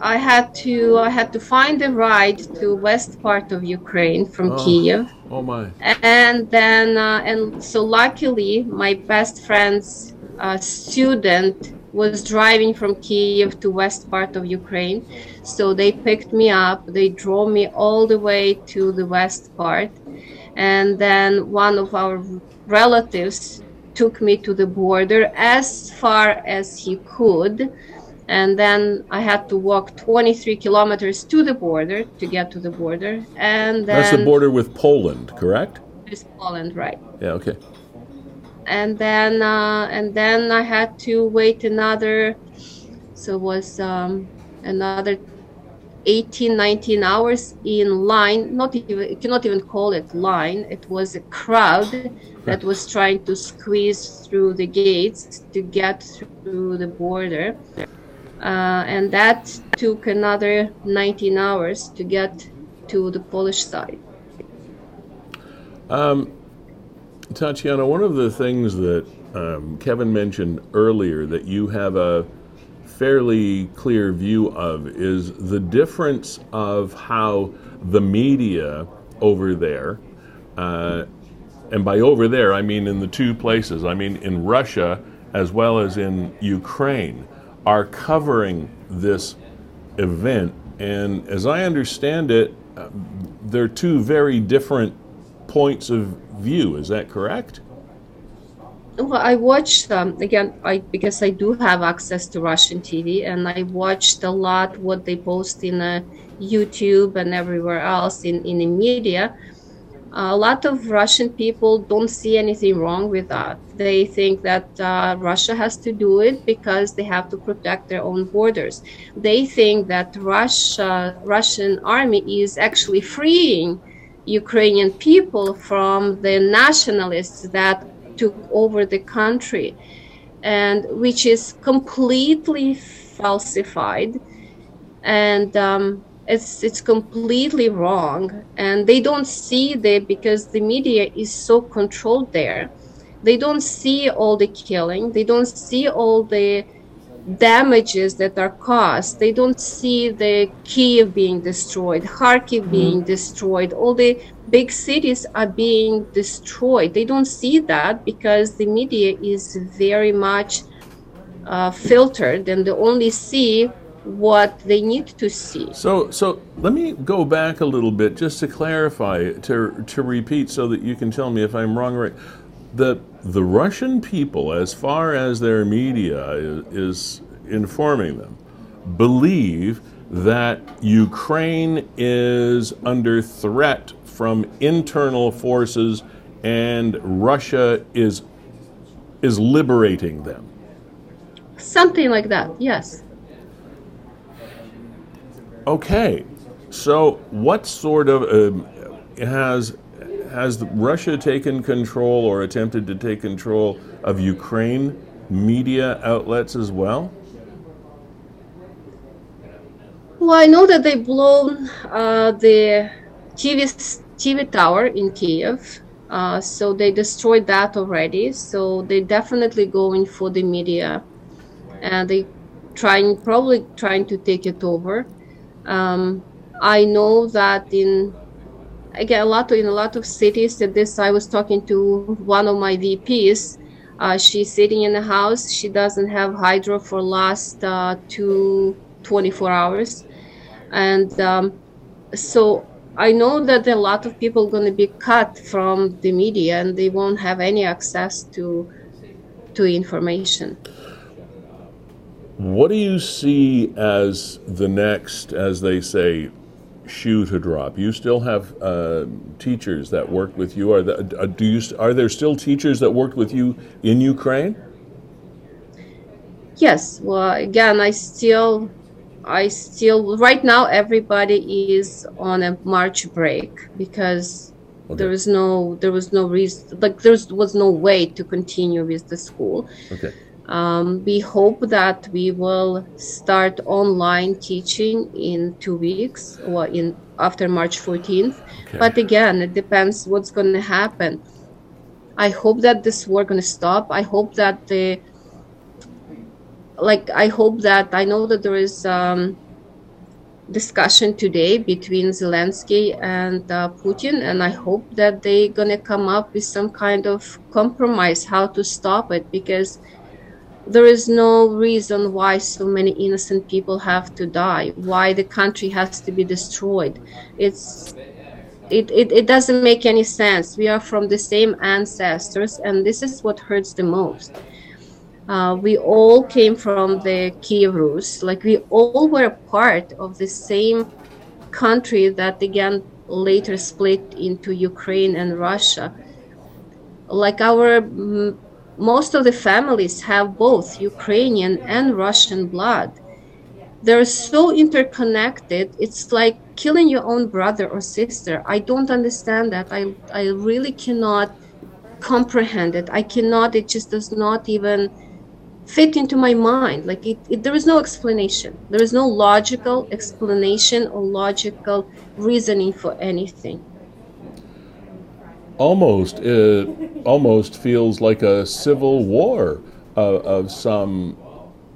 I had to I had to find a ride to west part of Ukraine from Oh. Kiev, Oh my. and then uh, and so luckily my best friend's uh, student was driving from Kiev to west part of Ukraine, so they picked me up. They drove me all the way to the west part, and then one of our relatives took me to the border as far as he could and then I had to walk 23 kilometers to the border to get to the border, and then That's the border with Poland, correct? is Poland, right? Yeah. Okay. And then uh, and then I had to wait another, so it was um, another 18, 19 hours in line. Not even you cannot even call it line. It was a crowd that was trying to squeeze through the gates to get through the border. Uh, and that took another 19 hours to get to the Polish side. Tatiana, one of the things that um, Kevin mentioned earlier that you have a fairly clear view of is the difference of how the media over there, uh, and by over there, I mean in the two places, I mean in Russia as well as in Ukraine, are covering this event. And as I understand it, uh, they're two very different points of view. Is that correct? Well, I watched um, again I because I do have access to Russian TV, and I watched a lot what they post in uh, YouTube and everywhere else in in the media. A lot of Russian people don't see anything wrong with that. They think that uh, Russia has to do it because they have to protect their own borders. They think that Russia Russian army is actually freeing Ukrainian people from the nationalists that took over the country, and which is completely falsified, and um, it's it's completely wrong. And they don't see that because the media is so controlled there. They don't see all the killing. They don't see all the damages that are caused. They don't see the Kiev being destroyed, Kharkiv being destroyed, all the big cities are being destroyed. They don't see that because the media is very much uh, filtered and they only see what they need to see. So, so let me go back a little bit just to clarify, to to repeat, so that you can tell me if I'm wrong or right. The the Russian people, as far as their media is, is informing them, believe that Ukraine is under threat from internal forces, and Russia is is liberating them. Something like that, yes. Okay, so what sort of um, has has Russia taken control or attempted to take control of Ukraine media outlets as well? Well, I know that they blown uh, the TV TV tower in Kiev, uh, so they destroyed that already. So they definitely going for the media, and they trying probably trying to take it over. Um, I know that in again a lot of, in a lot of cities that this I was talking to one of my VPs. Uh, she's sitting in the house. She doesn't have hydro for last uh, two 24 hours and um, so i know that a lot of people going to be cut from the media and they won't have any access to to information What do you see as the next, as they say, shoe to drop? You still have uh, teachers that work with you. Are the, uh, do you are there still teachers that worked with you in Ukraine? yes well again i still i still right now everybody is on a march break because Okay. there is no there was no reason like there was no way to continue with the school Okay. Um, we hope that we will start online teaching in two weeks or in after March 14th. Okay. But again, it depends what's going to happen. I hope that this war going to stop. I hope that the like I hope that I know that there is um, discussion today between Zelensky and uh, Putin, and I hope that they're gonna come up with some kind of compromise how to stop it because there is no reason why so many innocent people have to die, why the country has to be destroyed. It's it, it, it doesn't make any sense. We are from the same ancestors, and this is what hurts the most. Uh, we all came from the Kiev Rus, like we all were part of the same country that again later split into Ukraine and Russia. Like our most of the families have both Ukrainian and Russian blood. They're so interconnected. It's like killing your own brother or sister. I don't understand that. I, I really cannot comprehend it. I cannot, it just does not even fit into my mind. Like it, it, there is no explanation. There is no logical explanation or logical reasoning for anything almost it almost feels like a civil war of, of some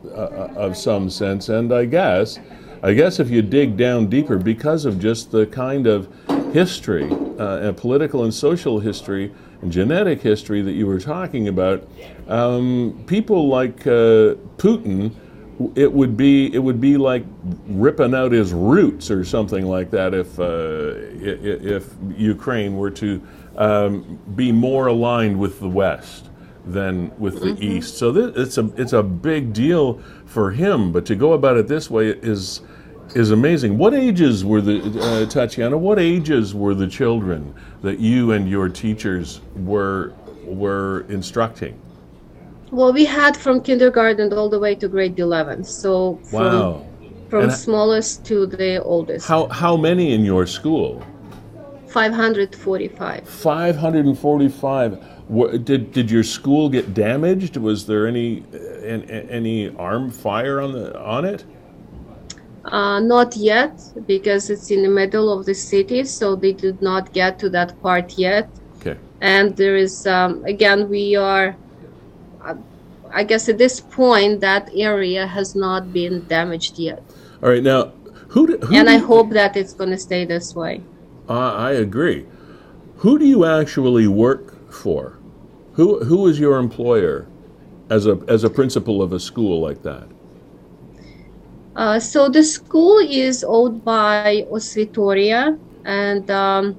uh, of some sense. And i guess i guess if you dig down deeper because of just the kind of history uh, and political and social history and genetic history that you were talking about um, people like uh, putin it would be it would be like ripping out his roots or something like that if uh, if Ukraine were to um, be more aligned with the West than with the mm-hmm. East. So th- it's a it's a big deal for him. But to go about it this way is is amazing. What ages were the uh, Tatiana? What ages were the children that you and your teachers were were instructing? Well, we had from kindergarten all the way to grade 11. So from, wow. from smallest to the oldest. How how many in your school? 545. 545. Did did your school get damaged? Was there any any arm fire on the on it? Uh, not yet, because it's in the middle of the city, so they did not get to that part yet. Okay. And there is um, again, we are. Uh, I guess at this point, that area has not been damaged yet. All right, now who? Do, who and I hope that it's going to stay this way. Uh, I agree. Who do you actually work for? Who who is your employer as a as a principal of a school like that? Uh, so the school is owned by Osvitoria, and um,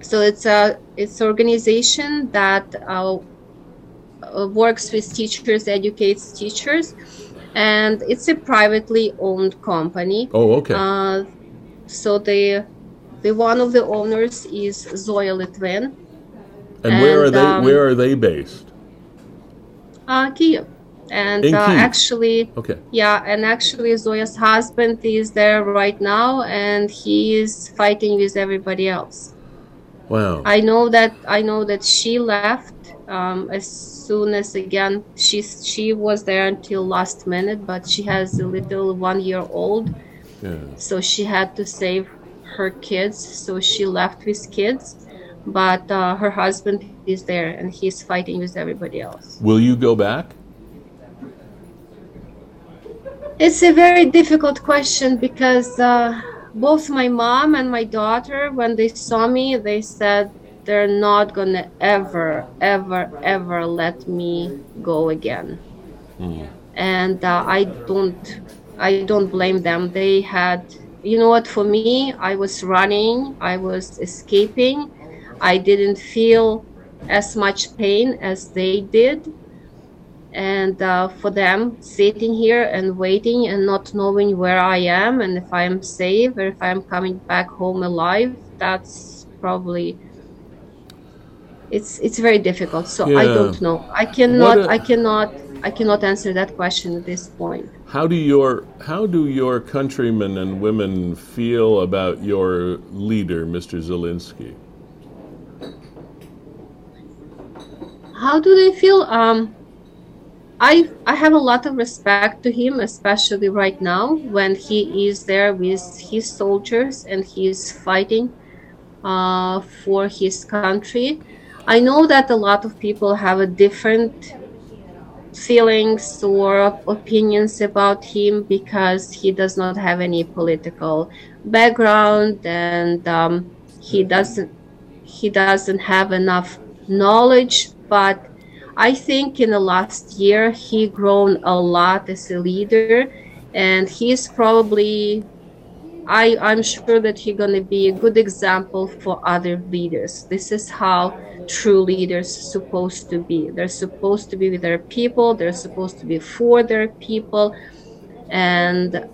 so it's a it's an organization that uh, uh, works with teachers, educates teachers, and it's a privately owned company. Oh, okay. Uh, so the the one of the owners is Zoya Litvin. And, and where are they? Um, where are they based? Uh, Kiev. And uh, actually, okay. Yeah, and actually, Zoya's husband is there right now, and he is fighting with everybody else. Wow. I know that. I know that she left um, as soon as again she she was there until last minute, but she has a little one year old, yeah. so she had to save her kids, so she left with kids. But uh, her husband is there, and he's fighting with everybody else. Will you go back? It's a very difficult question because uh, both my mom and my daughter, when they saw me, they said they're not gonna ever, ever, ever let me go again. Mm. And uh, I don't, I don't blame them. They had you know what for me i was running i was escaping. I didn't feel as much pain as they did. And uh, for them sitting here and waiting and not knowing where i am and if i'm safe or if i'm coming back home alive that's probably it's it's very difficult. So yeah. i don't know. I cannot a, I cannot i cannot answer that question at this point how do your how do your countrymen and women feel about your leader, Mr. Zelensky? How do they feel? Um, I I have a lot of respect to him, especially right now when he is there with his soldiers and he is fighting uh, for his country. I know that a lot of people have a different feelings or opinions about him because he does not have any political background and um, he doesn't he doesn't have enough knowledge. But i think in the last year he grown a lot as a leader and he's probably I, I'm sure that he's going to be a good example for other leaders. This is how true leaders supposed to be. They're supposed to be with their people. They're supposed to be for their people, and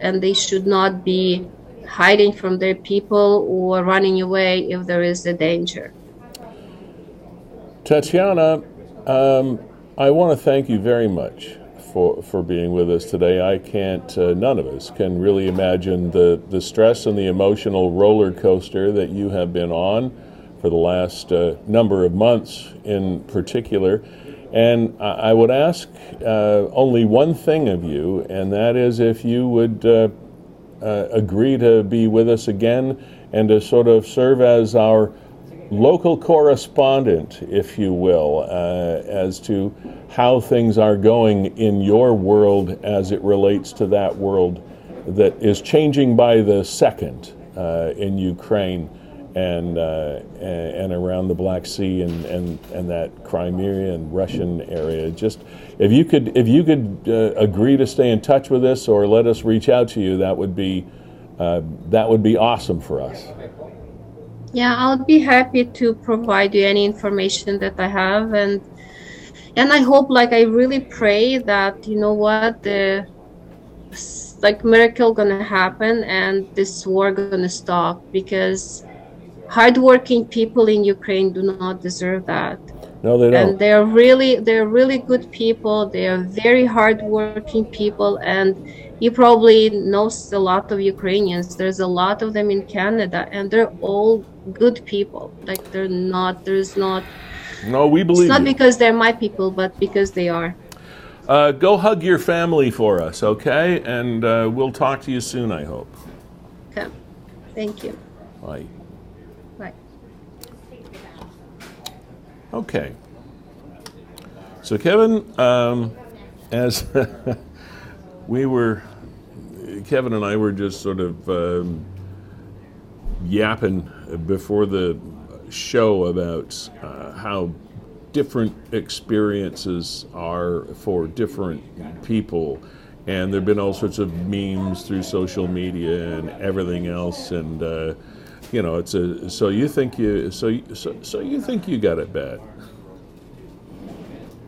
and they should not be hiding from their people or running away if there is a danger. Tatiana, um, I want to thank you very much for, for being with us today. I can't, uh, none of us can really imagine the, the stress and the emotional roller coaster that you have been on for the last uh, number of months in particular. And I, would ask uh, only one thing of you, and that is if you would uh, uh, agree to be with us again and to sort of serve as our local correspondent, if you will, uh, as to how things are going in your world as it relates to that world that is changing by the second uh, in Ukraine and, uh, and around the Black Sea and, and, and that Crimea and Russian area. Just if you could if you could uh, agree to stay in touch with us or let us reach out to you, that would be uh, that would be awesome for us. Yeah, I'll be happy to provide you any information that I have and and I hope like I really pray that you know what the like miracle gonna happen and this war gonna stop because hardworking people in Ukraine do not deserve that. No, they don't. And they're really they're really good people. They are very hardworking people and you probably know a lot of Ukrainians. There's a lot of them in Canada, and they're all good people. Like they're not. There's not. No, we believe. It's not you. because they're my people, but because they are. Uh, go hug your family for us, okay? And uh, we'll talk to you soon. I hope. Okay. Thank you. Bye. Bye. Okay. So, Kevin, um, as (laughs) we were, Kevin and I were just sort of um, yapping before the show about uh, how different experiences are for different people. And there have been all sorts of memes through social media and everything else. And, uh, you know, it's a, so you think you, so, so, so you think you got it bad.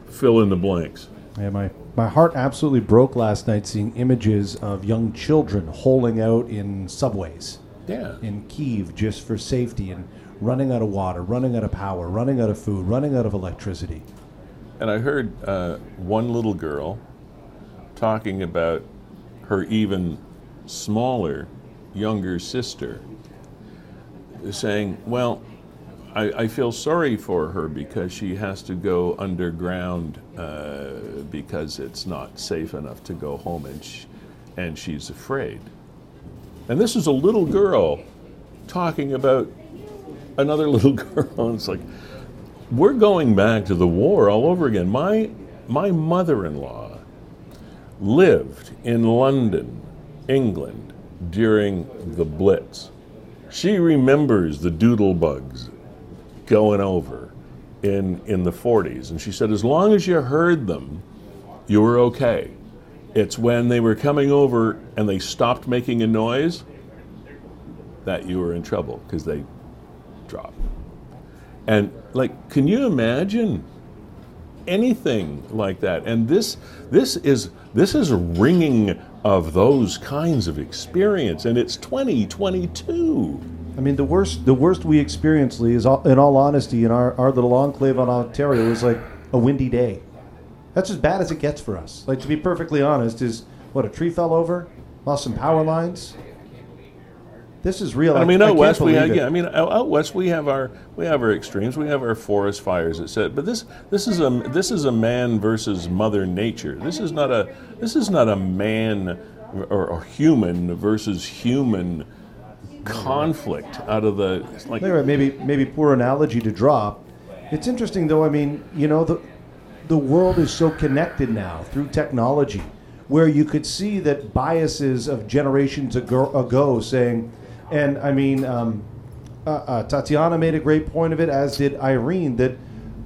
Fill in the blanks. Yeah, my, my heart absolutely broke last night seeing images of young children holing out in subways. Yeah. In Kiev just for safety and running out of water, running out of power, running out of food, running out of electricity. And I heard uh, one little girl talking about her even smaller, younger sister, saying, Well, I, I, feel sorry for her because she has to go underground uh, because it's not safe enough to go home and, sh- and she's afraid. And this is a little girl talking about another (laughs) little girl. And it's like, we're going back to the war all over again. My, my mother in law lived in London, England, during the Blitz. She remembers the doodle bugs going over in, in the 40s. And she said, as long as you heard them, you were okay. It's when they were coming over and they stopped making a noise that you were in trouble because they dropped. And like, can you imagine anything like that? And this this is this is ringing of those kinds of experience, and it's 2022. I mean, the worst the worst we experienced, Lee, is all, in all honesty, in our, our little enclave on Ontario, was like a windy day. That's as bad as it gets for us. Like to be perfectly honest, is what a tree fell over, lost some power lines. This is real. I, I mean, out I west we have, yeah. I mean, out, west we have our we have our extremes. We have our forest fires, etc. But this this is a this is a man versus Mother Nature. This is not a this is not a man or, or human versus human conflict out of the like maybe maybe poor analogy to drop. It's interesting though. I mean, you know the the world is so connected now through technology, where you could see that biases of generations ago, ago saying, and I mean, um, uh, uh, Tatiana made a great point of it, as did Irene, that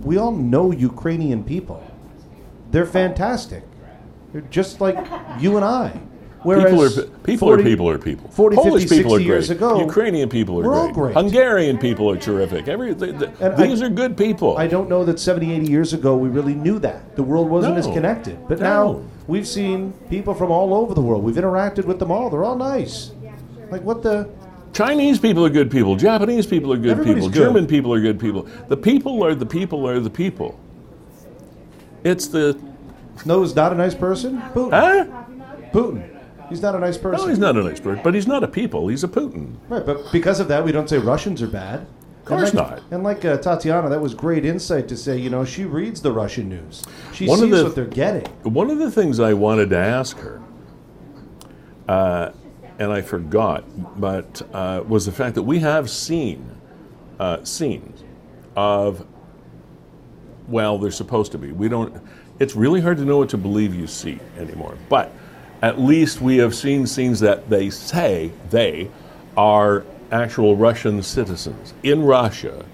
we all know Ukrainian people. They're fantastic. They're just like you and I. Whereas People are people 40 are people are people. 40, Polish 50, people 60 are years great. ago, Ukrainian people are great. great. Hungarian people are terrific. Every th- th- And I- these are good people. I don't know that 70, 80 years ago we really knew that. The world wasn't as connected. But No. now we've seen people from all over the world. We've interacted with them all. They're all nice. Like what the Chinese people are good people. Japanese people are good Everybody's people. good. German people are good people. The people are the people are the people. It's the No, who's not a nice person? Putin. huh? Putin. He's not a nice person. No, he's not an expert, but he's not a people. He's a Putin. Right, but because of that, we don't say Russians are bad. Of course like, not. And like uh, Tatiana, that was great insight to say, you know, she reads the Russian news. She One sees the- what they're getting. One of the things I wanted to ask her, uh, and I forgot, but uh, was the fact that we have seen uh, scenes of, well, they're supposed to be. We don't. It's really hard to know what to believe you see anymore. But at least we have seen scenes that they say they are actual Russian citizens in Russia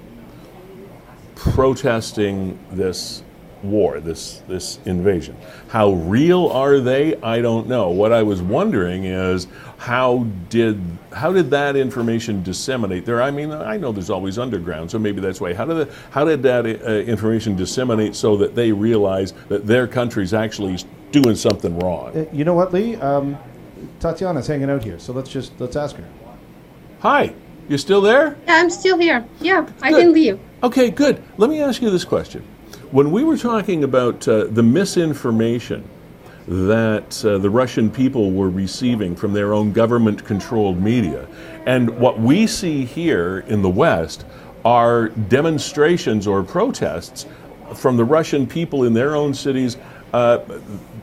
protesting this war, this this invasion. How real are they? I don't know. What I was wondering is how did how did that information disseminate there? I mean, I know there's always underground, so maybe that's why. How did the, how did that uh, information disseminate so that they realize that their country's actually doing something wrong? Uh, you know what, Lee? Um, Tatiana's hanging out here, so let's just let's ask her. Hi, you still there? Yeah, I'm still here. Yeah, I Good. can leave. Okay, good. Let me ask you this question. When we were talking about uh, the misinformation that uh, the Russian people were receiving from their own government controlled media, and what we see here in the West are demonstrations or protests from the Russian people in their own cities. Uh,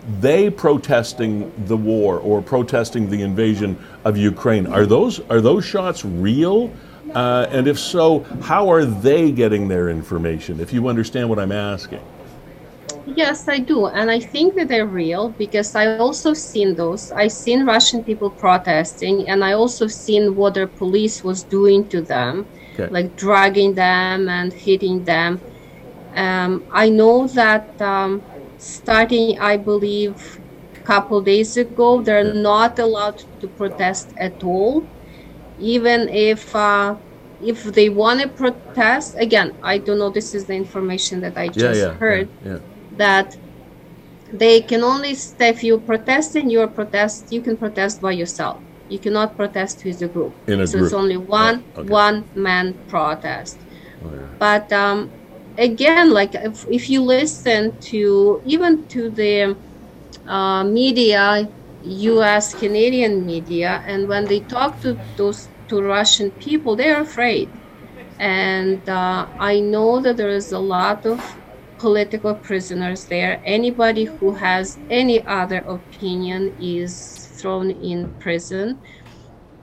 they protesting the war or protesting the invasion of Ukraine. Are those are those shots real? Uh, and if so, how are they getting their information? If you understand what I'm asking. Yes, I do, and I think that they're real because I also seen those. I seen Russian people protesting, and I also seen what their police was doing to them, Okay. like dragging them and hitting them. Um, I know that um, starting, I believe, a couple days ago, they're not allowed to protest at all, even if. Uh, if they want to protest, again, I don't know. This is the information that I just heard Yeah, that they can only stay if you protest and you're protest you can protest by yourself you cannot protest with a group In a so it's only one Oh, okay. one man protest Oh, yeah. but um, again like if, if you listen to even to the uh, media us canadian media and when they talk to those to russian people they're afraid. And uh, i know that there is a lot of political prisoners there. Anybody who has any other opinion is thrown in prison.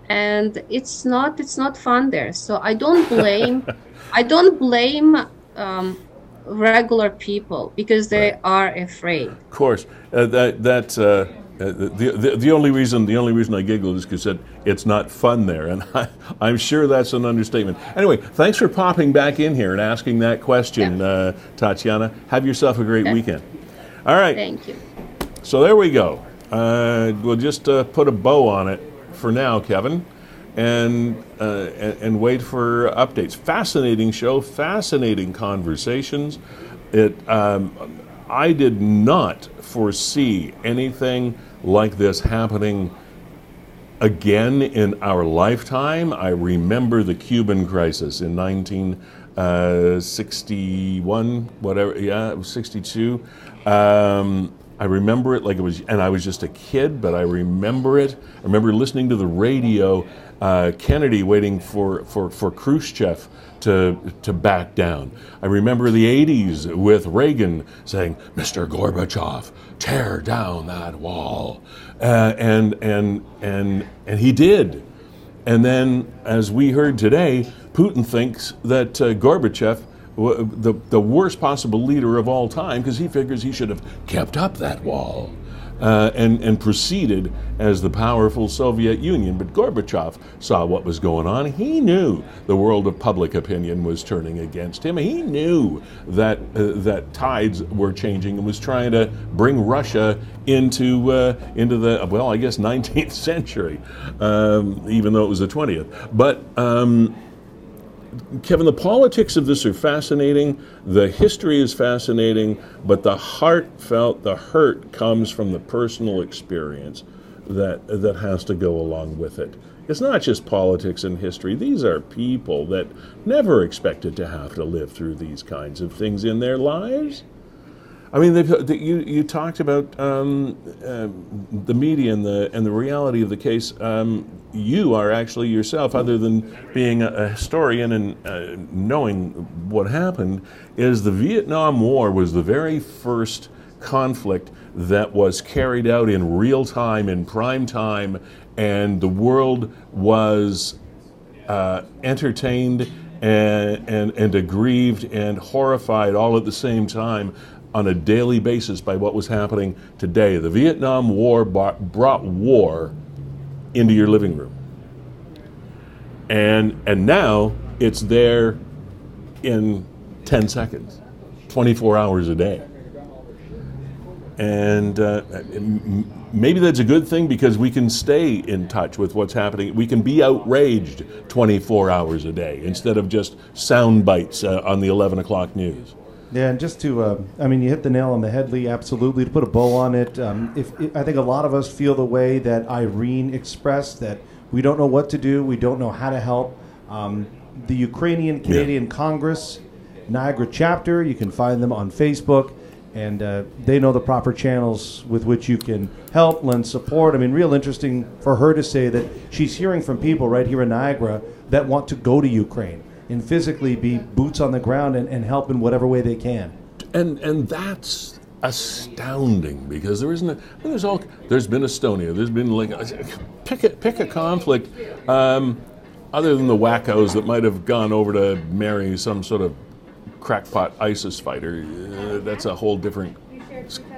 And it's not it's not fun there. So i don't blame (laughs) i don't blame um, regular people because they are afraid Of course, uh, that that uh, uh, the, the the only reason the only reason I giggled is because it's not fun there, and (laughs) I, I'm sure that's an understatement. Anyway, thanks for popping back in here and asking that question, uh, Tatiana. Have yourself a great Okay. weekend. All right. thank you So there we go. Uh, we'll just uh, put a bow on it for now, Kevin, and, uh, and wait for updates. Fascinating show, fascinating conversations. It um, I did not foresee anything like this happening again in our lifetime. I remember the Cuban crisis in 1961, whatever, yeah, it was 62. Um, I remember it like it was, and I was just a kid, but I remember it. I remember listening to the radio, uh, Kennedy waiting for, for, for Khrushchev to, to back down. I remember the 80s with Reagan saying, Mr. Gorbachev, tear down that wall. Uh, and, and, and, and he did. And then, as we heard today, Putin thinks that uh, Gorbachev the, the worst possible leader of all time because he figures he should have kept up that wall uh, and, and proceeded as the powerful Soviet Union. But Gorbachev saw what was going on. He knew the world of public opinion was turning against him. He knew that, uh, that tides were changing and was trying to bring Russia into, uh, into the, well, I guess 19th (laughs) century, um, even though it was the 20th. But um, Kevin, the politics of this are fascinating. The history is fascinating, but the heartfelt, the hurt comes from the personal experience that that has to go along with it. It's not just politics and history. These are people that never expected to have to live through these kinds of things in their lives. I mean, you you talked about um, uh, the media and the and the reality of the case. Um, you are actually yourself, other than being a, a historian and uh, knowing what happened, is the Vietnam War was the very first conflict that was carried out in real time, in prime time, and the world was uh, entertained and, and, and aggrieved and horrified all at the same time on a daily basis by what was happening today. The Vietnam War brought war into your living room. And, and now it's there in 10 seconds, 24 hours a day. And uh, maybe that's a good thing because we can stay in touch with what's happening. We can be outraged 24 hours a day instead of just sound bites uh, on the 11 o'clock news. Yeah, and just to, uh, I mean, you hit the nail on the head, Lee. Absolutely, to put a bow on it. Um, if, if I think a lot of us feel the way that Irene expressed that we don't know what to do, we don't know how to help. Um, the Ukrainian Canadian yeah. Congress, Niagara chapter, you can find them on Facebook, and uh, they know the proper channels with which you can help, lend support. I mean, real interesting for her to say that she's hearing from people right here in Niagara that want to go to Ukraine and physically be boots on the ground and, and help in whatever way they can. And and that's astounding because there isn't. A, there's all. There's been Estonia. There's been like pick a pick a conflict. Um, other than the wackos that might have gone over to marry some sort of crackpot ISIS fighter, uh, that's a whole different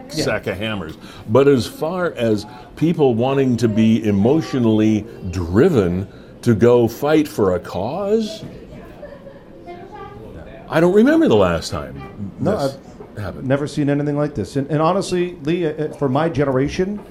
sack of hammers. But as far as people wanting to be emotionally driven to go fight for a cause, I don't remember the last time. No, I've happened. never seen anything like this. And, and honestly, Lee, uh, uh, for my generation,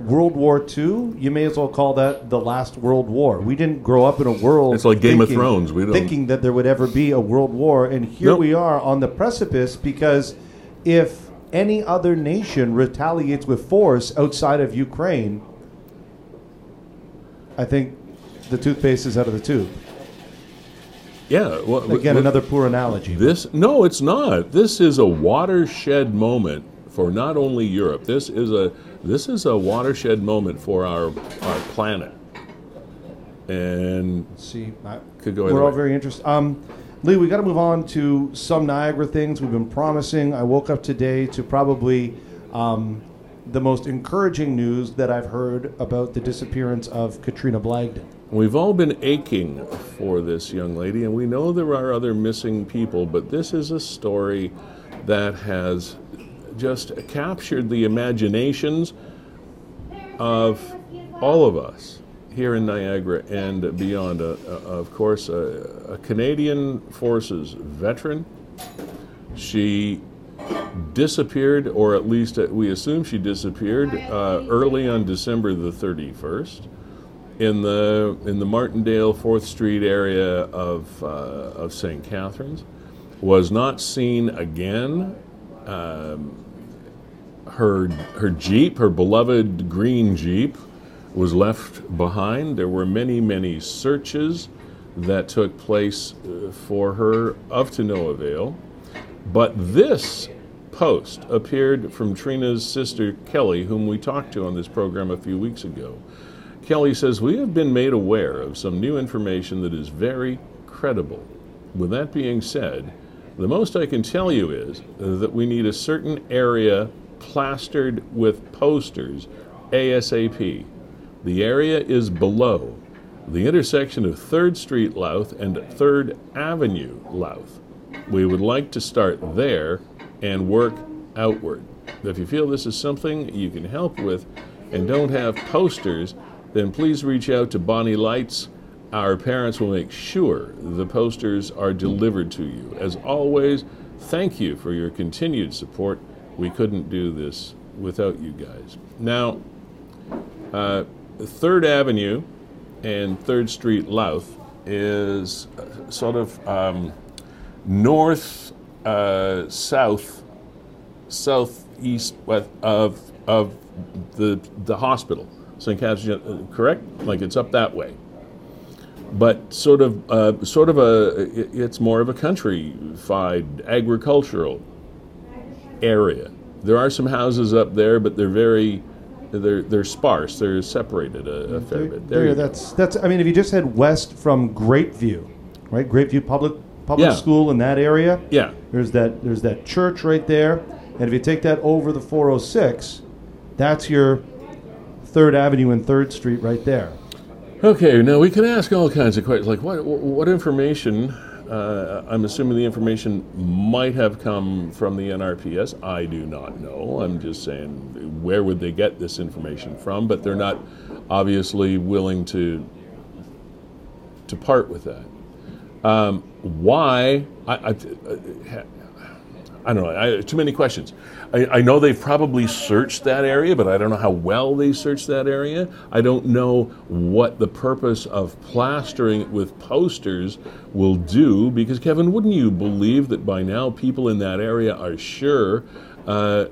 World War II, you may as well call that the last World War. We didn't grow up in a world. It's like Game thinking, of Thrones. We don't thinking that there would ever be a world war, and here nope. we are on the precipice because if any other nation retaliates with force outside of Ukraine, I think the toothpaste is out of the tube. Yeah. Well, Again, well, another poor analogy. This no, it's not. This is a watershed moment for not only Europe. This is a this is a watershed moment for our our planet. And see, I, could go. We're all way. very interested. Um, Lee, we got to move on to some Niagara things we've been promising. I woke up today to probably um, the most encouraging news that I've heard about the disappearance of Katrina Blagden. We've all been aching for this young lady, and we know there are other missing people, but this is a story that has just captured the imaginations of all of us here in Niagara and beyond. Uh, uh, of course, a Canadian Forces veteran. She disappeared, or at least we assume she disappeared, uh, early on December the 31st in the in the Martindale Fourth Street area of uh, of St. Catharines, was not seen again. Um, her her Jeep, her beloved green Jeep, was left behind. There were many many searches that took place uh, for her of to no avail. But this post appeared from Trina's sister Kelly, whom we talked to on this program a few weeks ago. Kelly says, We have been made aware of some new information that is very credible. With that being said, the most I can tell you is that we need a certain area plastered with posters ASAP. The area is below the intersection of 3rd Street Louth and 3rd Avenue Louth. we would like to start there and work outward. If you feel this is something you can help with and don't have posters, then please reach out to Bonnie Lights. Our parents will make sure the posters are delivered to you. As always, thank you for your continued support. We couldn't do this without you guys. Now, uh, Third Avenue and Third Street Louth is uh, sort of um, north, uh, south, southeast west of of the the hospital, Uh, Correct? Like it's up that way. But sort of, uh, sort of a, it's more of a countrified agricultural area. There are some houses up there, but they're very, they're they're sparse. They're separated a, a fair There, bit. There there, that's that's. I mean, if you just head west from Grapeview, right? Grapeview Public Public Yeah. School in that area. Yeah. There's that. There's that church right there, and if you take that over the 406, that's your Third Avenue and Third Street right there. Okay, now we can ask all kinds of questions, like what what information? Uh, I'm assuming the information might have come from the NRPS. I do not know. I'm just saying, where would they get this information from? But they're not obviously willing to to part with that. Um, why? I, I, I don't know. I, too many questions. I, I know they've probably searched that area, but I don't know how well they searched that area. I don't know what the purpose of plastering it with posters will do, because Kevin, wouldn't you believe that by now people in that area are sure uh,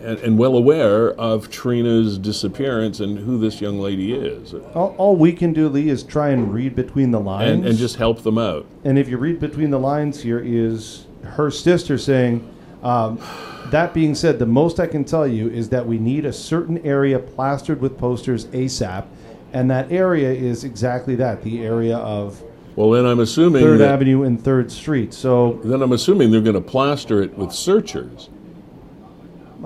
and, and well aware of Trina's disappearance and who this young lady is, All, all we can do, Lee, is try and read between the lines. and, and just help them out. And if you read between the lines here, is her sister saying, um, that being said, the most I can tell you is that we need a certain area plastered with posters ASAP. And that area is exactly that the area of Well, then I'm assuming 3rd that, Avenue and 3rd Street. So then I'm assuming they're going to plaster it with searchers.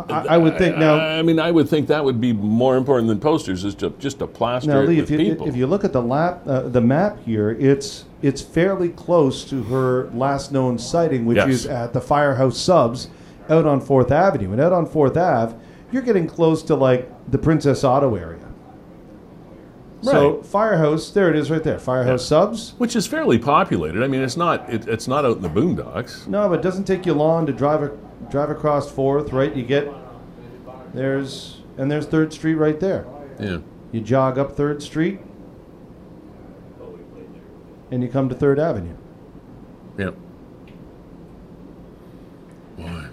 I, I would think now. I mean, I would think that would be more important than posters, is to just to plaster Now, it Lee, with if you, people. if you look at the lap, uh, the map here, it's it's fairly close to her last known sighting, which Yes. is at the Firehouse Subs out on Fourth Avenue. And out on Fourth Ave, you're getting close to like the Princess Auto area. Right. So Firehouse, there it is, right there. Firehouse Yeah. Subs. which is fairly populated. I mean, it's not it, it's not out in the boondocks. No, but it doesn't take you long to drive a, drive across Fourth, right? You get there's and there's Third Street right there. Yeah. You jog up Third Street, and you come to Third Avenue. Yep. Boy.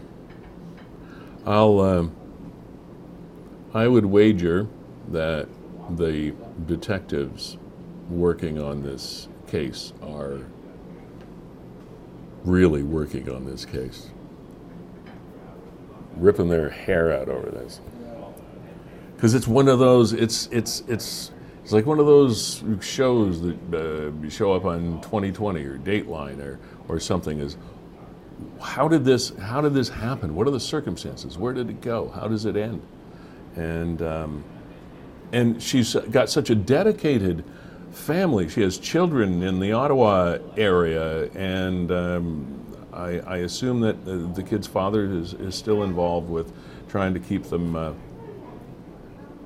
I'll. Um, I would wager that the detectives working on this case are really working on this case, ripping their hair out over this. Because it's one of those. It's it's it's. It's like one of those shows that uh, show up on 2020 or Dateline or, or something. Is how did this how did this happen? What are the circumstances? Where did it go? How does it end? And um, and she's got such a dedicated family. She has children in the Ottawa area, and um, I, I assume that uh, the kid's father is, is still involved with trying to keep them uh,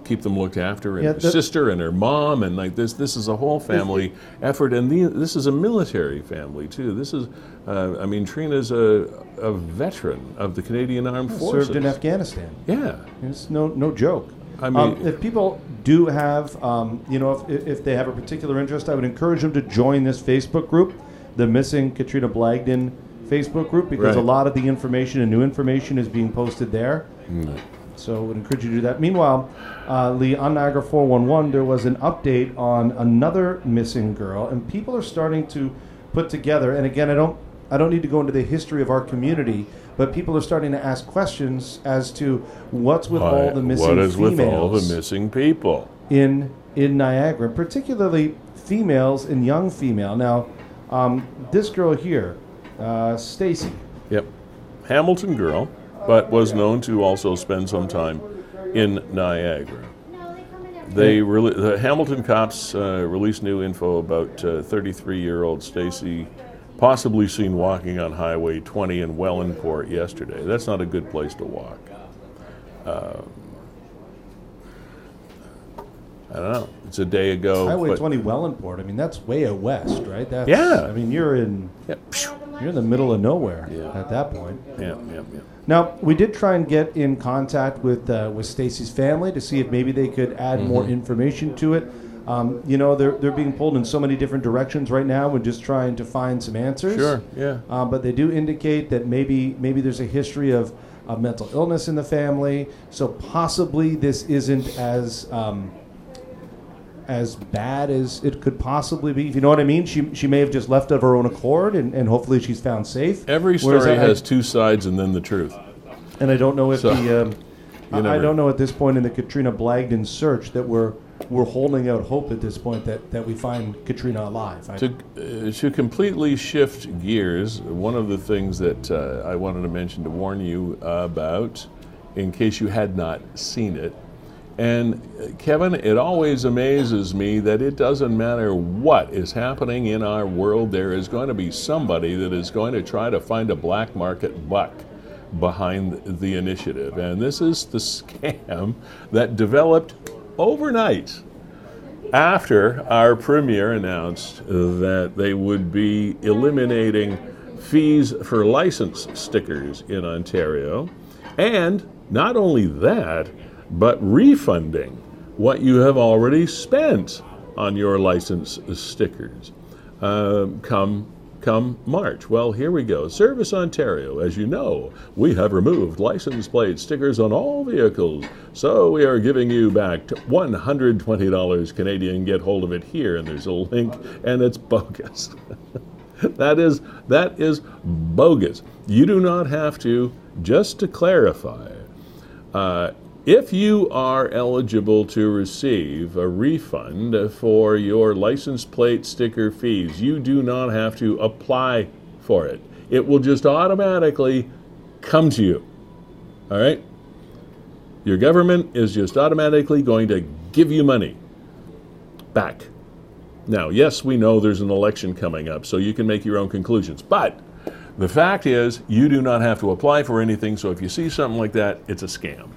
keep them looked after, and Yeah, her sister and her mom, and like this. This is a whole family effort, and the, this is a military family too. This is, uh, I mean, Trina's a, a veteran of the Canadian Armed Forces. Served in Afghanistan. Yeah, It's no no joke. I um, mean- if people do have, um, you know, if, if they have a particular interest, I would encourage them to join this Facebook group, the Missing Katrina Blagden Facebook group, because a lot of the information and new information is being posted there. So I would encourage you to do that. Meanwhile, uh, Lee, on Niagara 411, there was an update on another missing girl, and people are starting to put together. And again, I don't, I don't need to go into the history of our community, but people are starting to ask questions as to what's with all the missing what is with all the missing people? in in Niagara, particularly females and young female. Now, um, this girl here, uh, Stacy. Yep, Hamilton girl, but was known to also spend some time in Niagara. They rele- the Hamilton cops uh, released new info about 33-year-old Stacy possibly seen walking on Highway 20 in Wellandport yesterday. That's not a good place to walk. Uh, I don't know. It's a day ago. Highway but- 20 Wellandport. I mean, that's way out west, right? That's, Yeah. I mean, you're in Yeah, you're in the middle of nowhere Yeah. at that point. yeah, yeah, yeah. Now, we did try and get in contact with uh, with Stacy's family to see if maybe they could add Mm-hmm. more information to it. Um, you know, they're they're being pulled in so many different directions right now. We're just trying to find some answers. Sure, yeah. Um, but they do indicate that maybe maybe there's a history of, of mental illness in the family. So possibly this isn't as um, as bad as it could possibly be. If you know what I mean, she she may have just left of her own accord, and, and hopefully she's found safe. Every story I- has two sides and then the truth. and I don't know if So, the um, (laughs) I- I don't know at this point in the Katrina Blagden search that we're we're holding out hope at this point that, that we find Katrina alive. To, uh, to completely shift gears, one of the things that uh, I wanted to mention to warn you about, in case you had not seen it, and uh, Kevin, it always amazes me that it doesn't matter what is happening in our world, there is going to be somebody that is going to try to find a black market buck behind the initiative. And this is the (laughs) scam that developed overnight after our premier announced that they would be eliminating fees for license stickers in Ontario, and not only that, but refunding what you have already spent on your license stickers um, come come March. Well, here we go. Service Ontario, as you know, we have removed license plate stickers on all vehicles. So we are giving you back $120 Canadian. Get hold of it here, and there's a link, and it's bogus. (laughs) that is that is bogus. You do not have to. Just to clarify, uh, if you are eligible to receive a refund for your license plate sticker fees, you do not have to apply for it. It will just automatically come to you. All right? Your government is just automatically going to give you money back. Now, yes, we know there's an election coming up, so you can make your own conclusions. But the fact is, you do not have to apply for anything, so if you see something like that, it's a scam.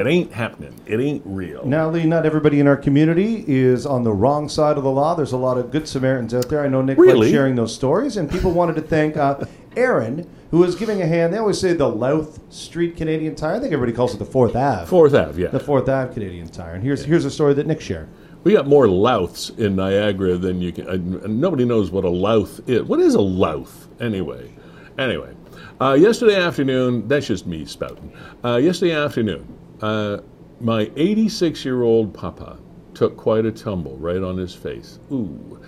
It ain't happening. It ain't real. now, Lee, not everybody in our community is on the wrong side of the law. There's a lot of good Samaritans out there. I know Nick Really? likes sharing those stories, and people wanted to thank uh, Aaron, was giving a hand. They always say the Louth Street Canadian Tire. I think everybody calls it the Fourth Ave. Fourth Ave, yeah. the Fourth Ave Canadian Tire. And here's here's a story that Nick shared. We got more louths in Niagara than you can. Uh, nobody knows what a louth is. What is a louth anyway? Anyway, uh, yesterday afternoon. That's just me spouting. Uh, yesterday afternoon, uh, my 86-year-old papa took quite a tumble right on his face. Ooh.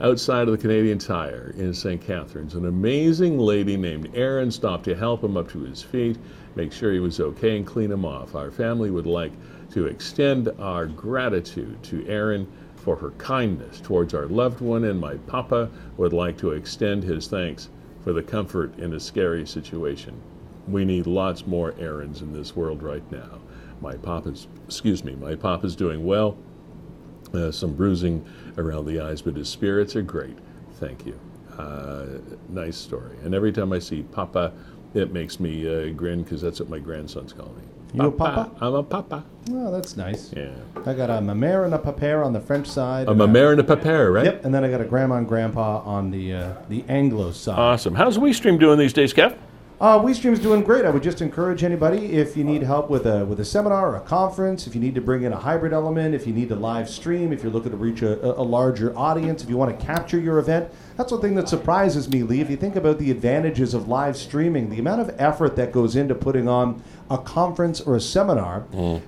Outside of the Canadian Tire in St. Catharines, an amazing lady named Erin stopped to help him up to his feet, make sure he was okay, and clean him off. Our family would like to extend our gratitude to Erin for her kindness towards our loved one, and my papa would like to extend his thanks for the comfort in a scary situation. We need lots more Erins in this world right now. My papa's, excuse me, my papa's doing well. Uh, some bruising around the eyes, but his spirits are great. Thank you. Uh, nice story. And every time I see Papa, it makes me uh, grin because that's what my grandsons call me. You a papa? I'm a papa. Oh, that's nice. Yeah. I got a mamere and a papa on the French side. A and mare and a papa, right? Yep, and then I got a grandma and grandpa on the uh, the Anglo side. Awesome. How's WeStream doing these days, Kev? Uh, WeStream's doing great. I would just encourage anybody if you need help with a with a seminar or a conference, if you need to bring in a hybrid element, if you need to live stream, if you're looking to reach a, a larger audience, if you want to capture your event. That's one thing that surprises me, Lee. If you think about the advantages of live streaming, the amount of effort that goes into putting on a conference or a seminar,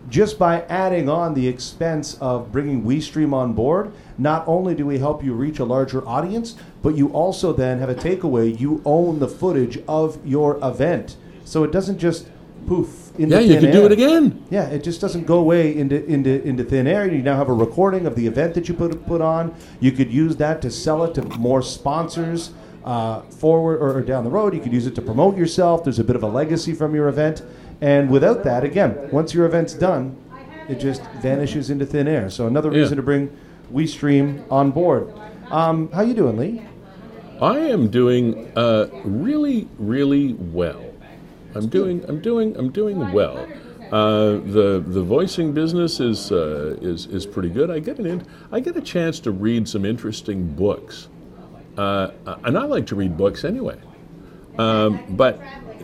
just by adding on the expense of bringing WeStream on board, not only do we help you reach a larger audience, but you also then have a takeaway. You own the footage of your event, so it doesn't just poof into. Yeah, you can do it again. Yeah, it just doesn't go away into into into thin air. You now have a recording of the event that you put put on. You could use that to sell it to more sponsors uh, forward or, or down the road. You could use it to promote yourself. There's a bit of a legacy from your event, and without that, again, once your event's done, it just vanishes into thin air. So another Yeah. reason to bring WeStream on board. Um, how you doing, Lee? I am doing uh, really, really well. I'm doing, I'm doing, I'm doing well. Uh, the the voicing business is uh, is is pretty good. I get an in, I get a chance to read some interesting books, uh, and I like to read books anyway. Um, but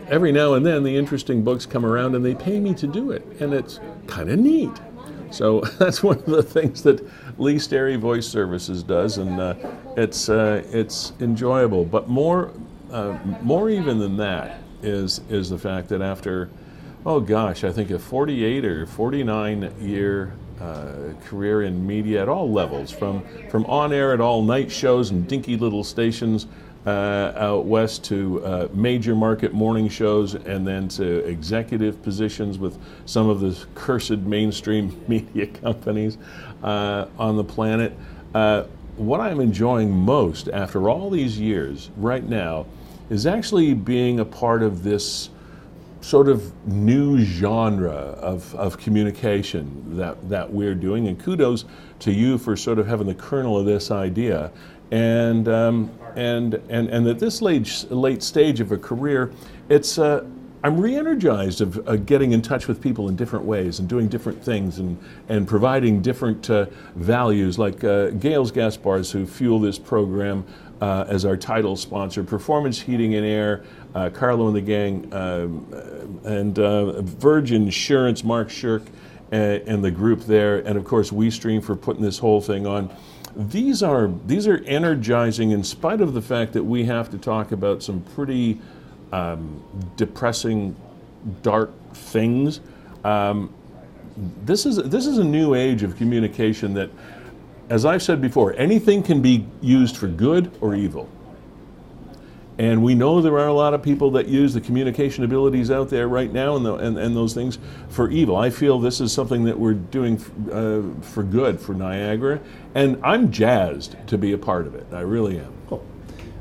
every now and then, the interesting books come around, and they pay me to do it, and it's kind of neat. So (laughs) that's one of the things that Lee Sterry Voice Services does, and uh, it's uh, it's enjoyable. But more uh, more even than that is is the fact that after oh gosh, I think a 48 or 49 year uh, career in media at all levels, from from on air at all night shows and dinky little stations uh, out west to uh, major market morning shows, and then to executive positions with some of the cursed mainstream (laughs) media companies uh, on the planet. Uh, what I'm enjoying most after all these years right now is actually being a part of this sort of new genre of, of communication that, that we're doing. And kudos to you for sort of having the kernel of this idea. And, um, and, and, and at this late, late stage of a career, it's, uh, I'm re-energized of uh, getting in touch with people in different ways and doing different things and, and providing different uh, values like uh, Gales Gas Bars who fuel this program uh, as our title sponsor, Performance Heating and Air, uh, Carlo and the gang, um, and uh, Virgin Insurance, Mark Shirk, and, and, the group there, and of course WeStream for putting this whole thing on. These are these are energizing, in spite of the fact that we have to talk about some pretty um, depressing, dark things. Um, this is this is a new age of communication that, as I've said before, anything can be used for good or evil. And we know there are a lot of people that use the communication abilities out there right now and, the, and, and those things for evil. I feel this is something that we're doing uh, for good for Niagara, and I'm jazzed to be a part of it. I really am. Cool.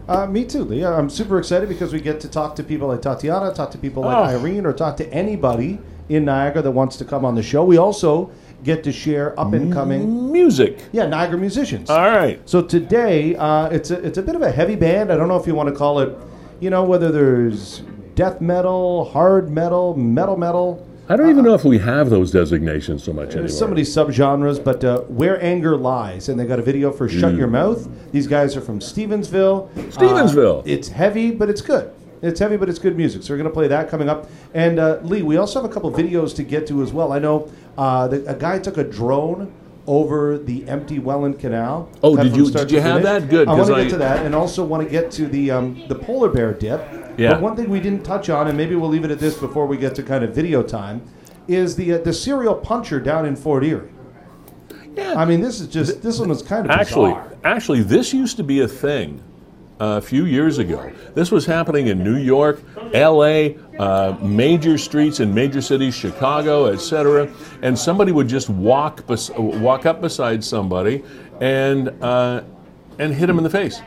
Uh, me too, Leah. I'm super excited because we get to talk to people like Tatiana, talk to people like oh. Irene, or talk to anybody in Niagara that wants to come on the show. We also get to share up and coming music. Yeah, Niagara musicians. All right. So today, uh, it's a it's a bit of a heavy band. I don't know if you want to call it, you know, whether there's death metal, hard metal, metal metal. I don't even know if we have those designations so much anymore. Some of these subgenres, but uh, Where Anger Lies, and they got a video for Shut mm. Your Mouth. These guys are from Stevensville. Stevensville. Uh, it's heavy, but it's good. It's heavy, but it's good music. So we're going to play that coming up. And uh, Lee, we also have a couple videos to get to as well. I know uh, the, a guy took a drone over the empty Welland Canal. Oh, did you did you have that? Good. I want to get to that, and also want to get to the um, the polar bear dip. Yeah. But one thing we didn't touch on, and maybe we'll leave it at this before we get to kind of video time, is the uh, the serial puncher down in Fort Erie. Yeah. I mean, this is just this one was kind of actually bizarre. actually this used to be a thing a few years ago. This was happening in New York, L.A., uh, major streets in major cities, Chicago, etc. And somebody would just walk bes- walk up beside somebody and uh, and hit him in the face.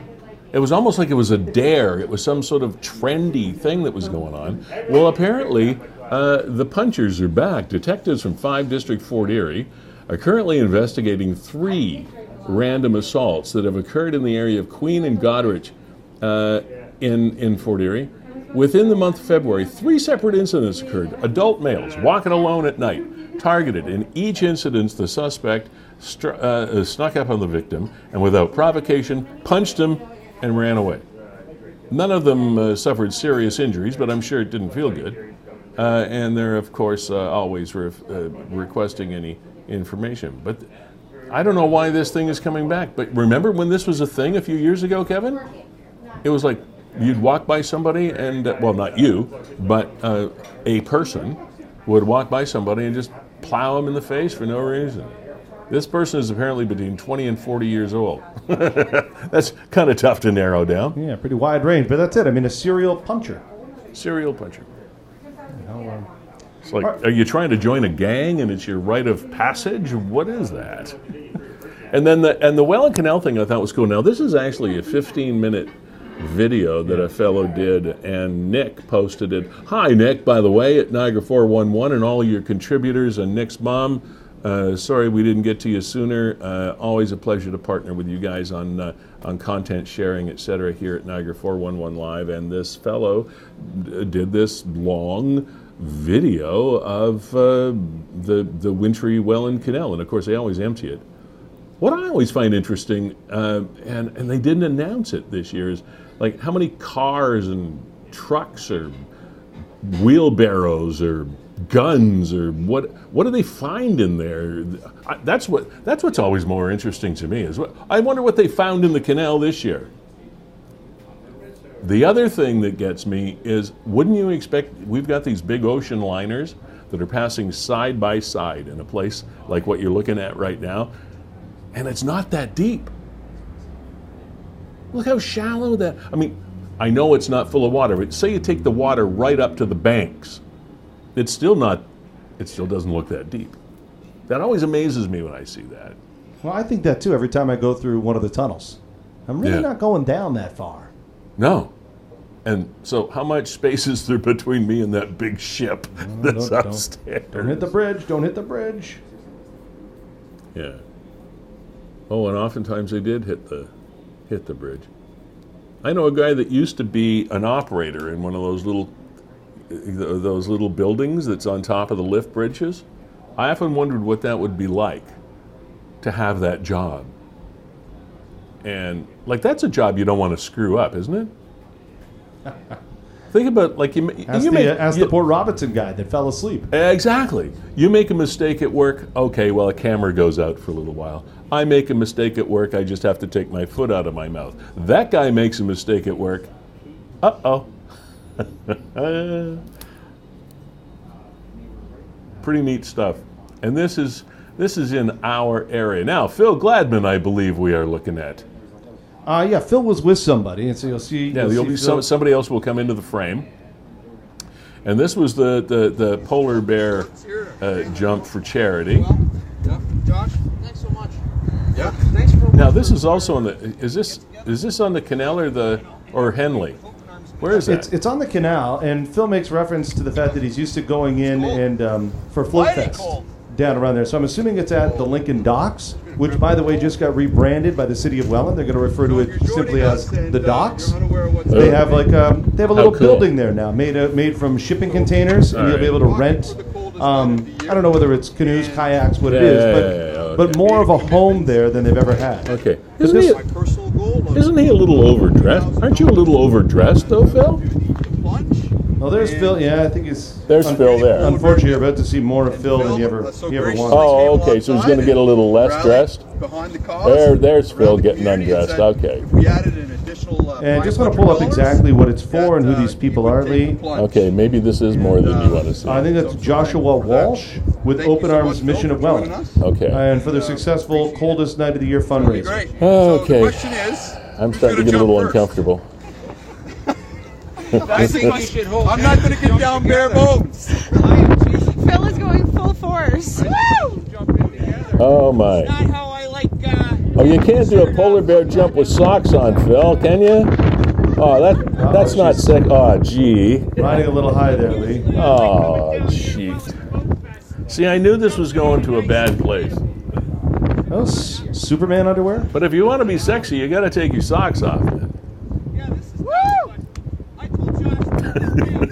It was almost like it was a dare. It was some sort of trendy thing that was going on. Well, apparently, uh, the punchers are back. Detectives from 5 District Fort Erie are currently investigating three random assaults that have occurred in the area of Queen and Goderich uh, in, in Fort Erie. Within the month of February, three separate incidents occurred. Adult males walking alone at night, targeted. In each incident, the suspect str- uh, snuck up on the victim and, without provocation, punched him and ran away. None of them uh, suffered serious injuries, but I'm sure it didn't feel good. Uh, and they're, of course, uh, always re- uh, requesting any information. But I don't know why this thing is coming back. But remember when this was a thing a few years ago, Kevin? It was like you'd walk by somebody and, uh, well, not you, but uh, a person would walk by somebody and just plow them in the face for no reason. This person is apparently between 20 and 40 years old. (laughs) that's kind of tough to narrow down. Yeah, pretty wide range, but that's it. I mean, a serial puncher. Serial puncher. It's like, are you trying to join a gang and it's your rite of passage? What is that? (laughs) and then the and the Welland Canal thing I thought was cool. Now this is actually a 15 minute video that a fellow did, and Nick posted it. Hi, Nick, by the way, at Niagara 411, and all your contributors, and Nick's mom, Uh, sorry we didn't get to you sooner. Uh, always a pleasure to partner with you guys on uh, on content sharing, etc. Here at Niagara 411 Live, and this fellow d- did this long video of uh, the the wintry Welland Canal, and of course they always empty it. What I always find interesting, uh, and and they didn't announce it this year, is like how many cars and trucks or wheelbarrows or guns or what what do they find in there? That's what that's what's always more interesting to me is what i wonder what they found in the canal this year. The other thing that gets me is wouldn't you expect we've got these big ocean liners that are passing side by side in a place like what you're looking at right now and it's not that deep look how shallow that i mean i know it's not full of water but say you take the water right up to the banks it's still not it still doesn't look that deep that always amazes me when i see that Well, I think that too every time I go through one of the tunnels. I'm really Yeah. not going down that far. no and so how much space is there between me and that big ship that's don't- don't- Don't hit the bridge. Don't hit the bridge. yeah oh and oftentimes they did hit the hit the bridge. I know a guy that used to be an operator in one of those little those little buildings that's on top of the lift bridges. I often wondered what that would be like to have that job. And like that's a job you don't want to screw up isn't it (laughs) think about like you, Ask, you the, make, uh, ask you- the poor Robinson guy that fell asleep. Exactly. You make a mistake at work, okay, well, a camera goes out for a little while. I make a mistake at work, I just have to take my foot out of my mouth. That guy makes a mistake at work, uh oh. (laughs) Pretty neat stuff. And this is this is in our area. Now, Phil Gladman, I believe we are looking at. Uh, yeah, Phil was with somebody, and so you'll see. Yeah, you'll there'll see be some, somebody else will come into the frame. And this was the, the, the polar bear uh, jump for charity. Yeah, Josh, thanks so much. Yeah, thanks for. Now this is also on the. Is this is this on the canal or the or Henley? Where is that? It's, it's on the canal, and Phil makes reference to the fact that he's used to going in and um, for Float Fest cold. Down around there. So I'm assuming it's at the Lincoln Docks, which, by the way, just got rebranded by the city of Welland. They're going to refer to it simply as the Docks. They have like um, they have a little cool. building there now, made uh, made from shipping containers, and you'll be able to rent. Um, I don't know whether it's canoes, kayaks, what it Yeah, is, but yeah, yeah, okay. but more of a home there than they've ever had. okay. Isn't he, this- My personal goal. of isn't he a little overdressed? Aren't you a little overdressed though, Phil? The punch. Oh, there's Phil. Yeah, I think he's. There's Phil there. Unfortunately, you're about to see more of Phil than you ever, so you ever gracious. wanted. Oh, okay, so he's gonna get a little less dressed? Behind the cause. There- there's Phil the getting undressed, said, okay. If we added an additional. Uh, And just want to pull up exactly what it's for and who uh, these people are, Lee. Okay, maybe this is more than you want to see. I think that's Joshua Walsh with Thank Open so Arms Mission of for joining Welland. us. Okay. And for the successful coldest night of the year That'd fundraiser. Okay. the question is. I'm starting to get a little uncomfortable. I think you should hold. I'm not going to get down bare bones. Phil is going full force. Woo! Oh my. Not how I like. Uh, Oh, you can't do a polar bear jump with socks on, Phil, can you? Oh, that that's not sick. Oh, gee. Riding a little high there, Lee. Oh, gee. See, I knew this was going to a bad place. Those Superman underwear? But if you want to be sexy, you got to take your socks off. man. yeah, this is Woo! I told Josh.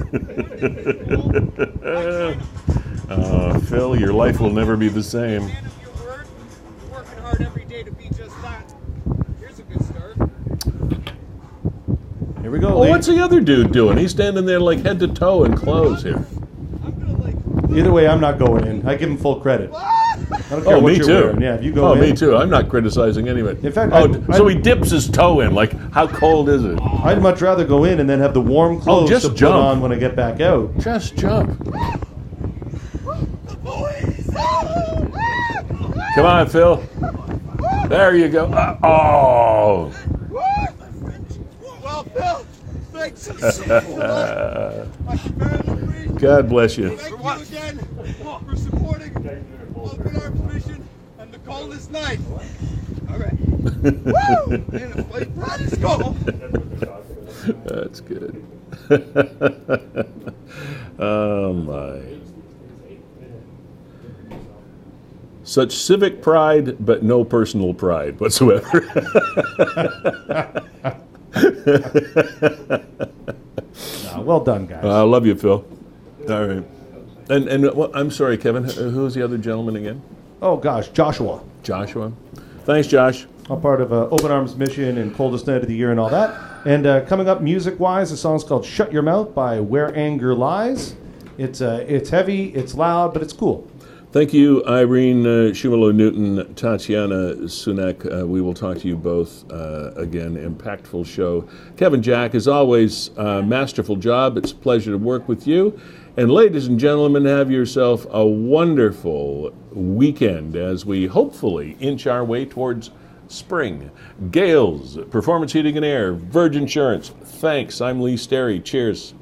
Uh, (laughs) Phil, your life will never be the same. Man of your word, working hard every day to be just that. Here's a good start. Here we go, Oh, what's the other dude doing? He's standing there like head to toe in clothes here. I'm gonna like. Either way, I'm not going in. I give him full credit. I don't care Oh, what me you're too. wearing. Yeah, if you go oh, in. me too. I'm not criticizing anybody. In fact, oh, I- so I- he dips his toe in. Like, how cold is it? I'd much rather go in and then have the warm clothes Oh, just to put jump. on when I get back out. Just jump. Come on, Phil. There you go. Uh, oh. Well, Phil, thanks so much. I very appreciate God bless you. Thank you again for supporting Open Arms Mission and the coldest night. All right. (laughs) Woo! Man, it's like that is cold. That's good. (laughs) oh my. Such civic pride, but no personal pride whatsoever. (laughs) Uh, well done, guys. I love you, Phil. All right. And, and what, I'm sorry, Kevin, who's the other gentleman again? oh gosh, Joshua. Joshua. Thanks, Josh. I'm part of uh, Open Arms Mission and Coldest Night of the Year and all that. And uh, coming up music wise, the song's called Shut Your Mouth by Where Anger Lies. It's, uh, it's heavy, it's loud, but it's cool. Thank you, Irene uh, Shumilo Newton, Tatiana Sunek. Uh, we will talk to you both uh, again. Impactful show. Kevin Jack, as always, uh, masterful job. It's a pleasure to work with you. And ladies and gentlemen, have yourself a wonderful weekend as we hopefully inch our way towards spring. Gales, Performance Heating and Air, Virgin Insurance. Thanks. I'm Lee Sterry. Cheers.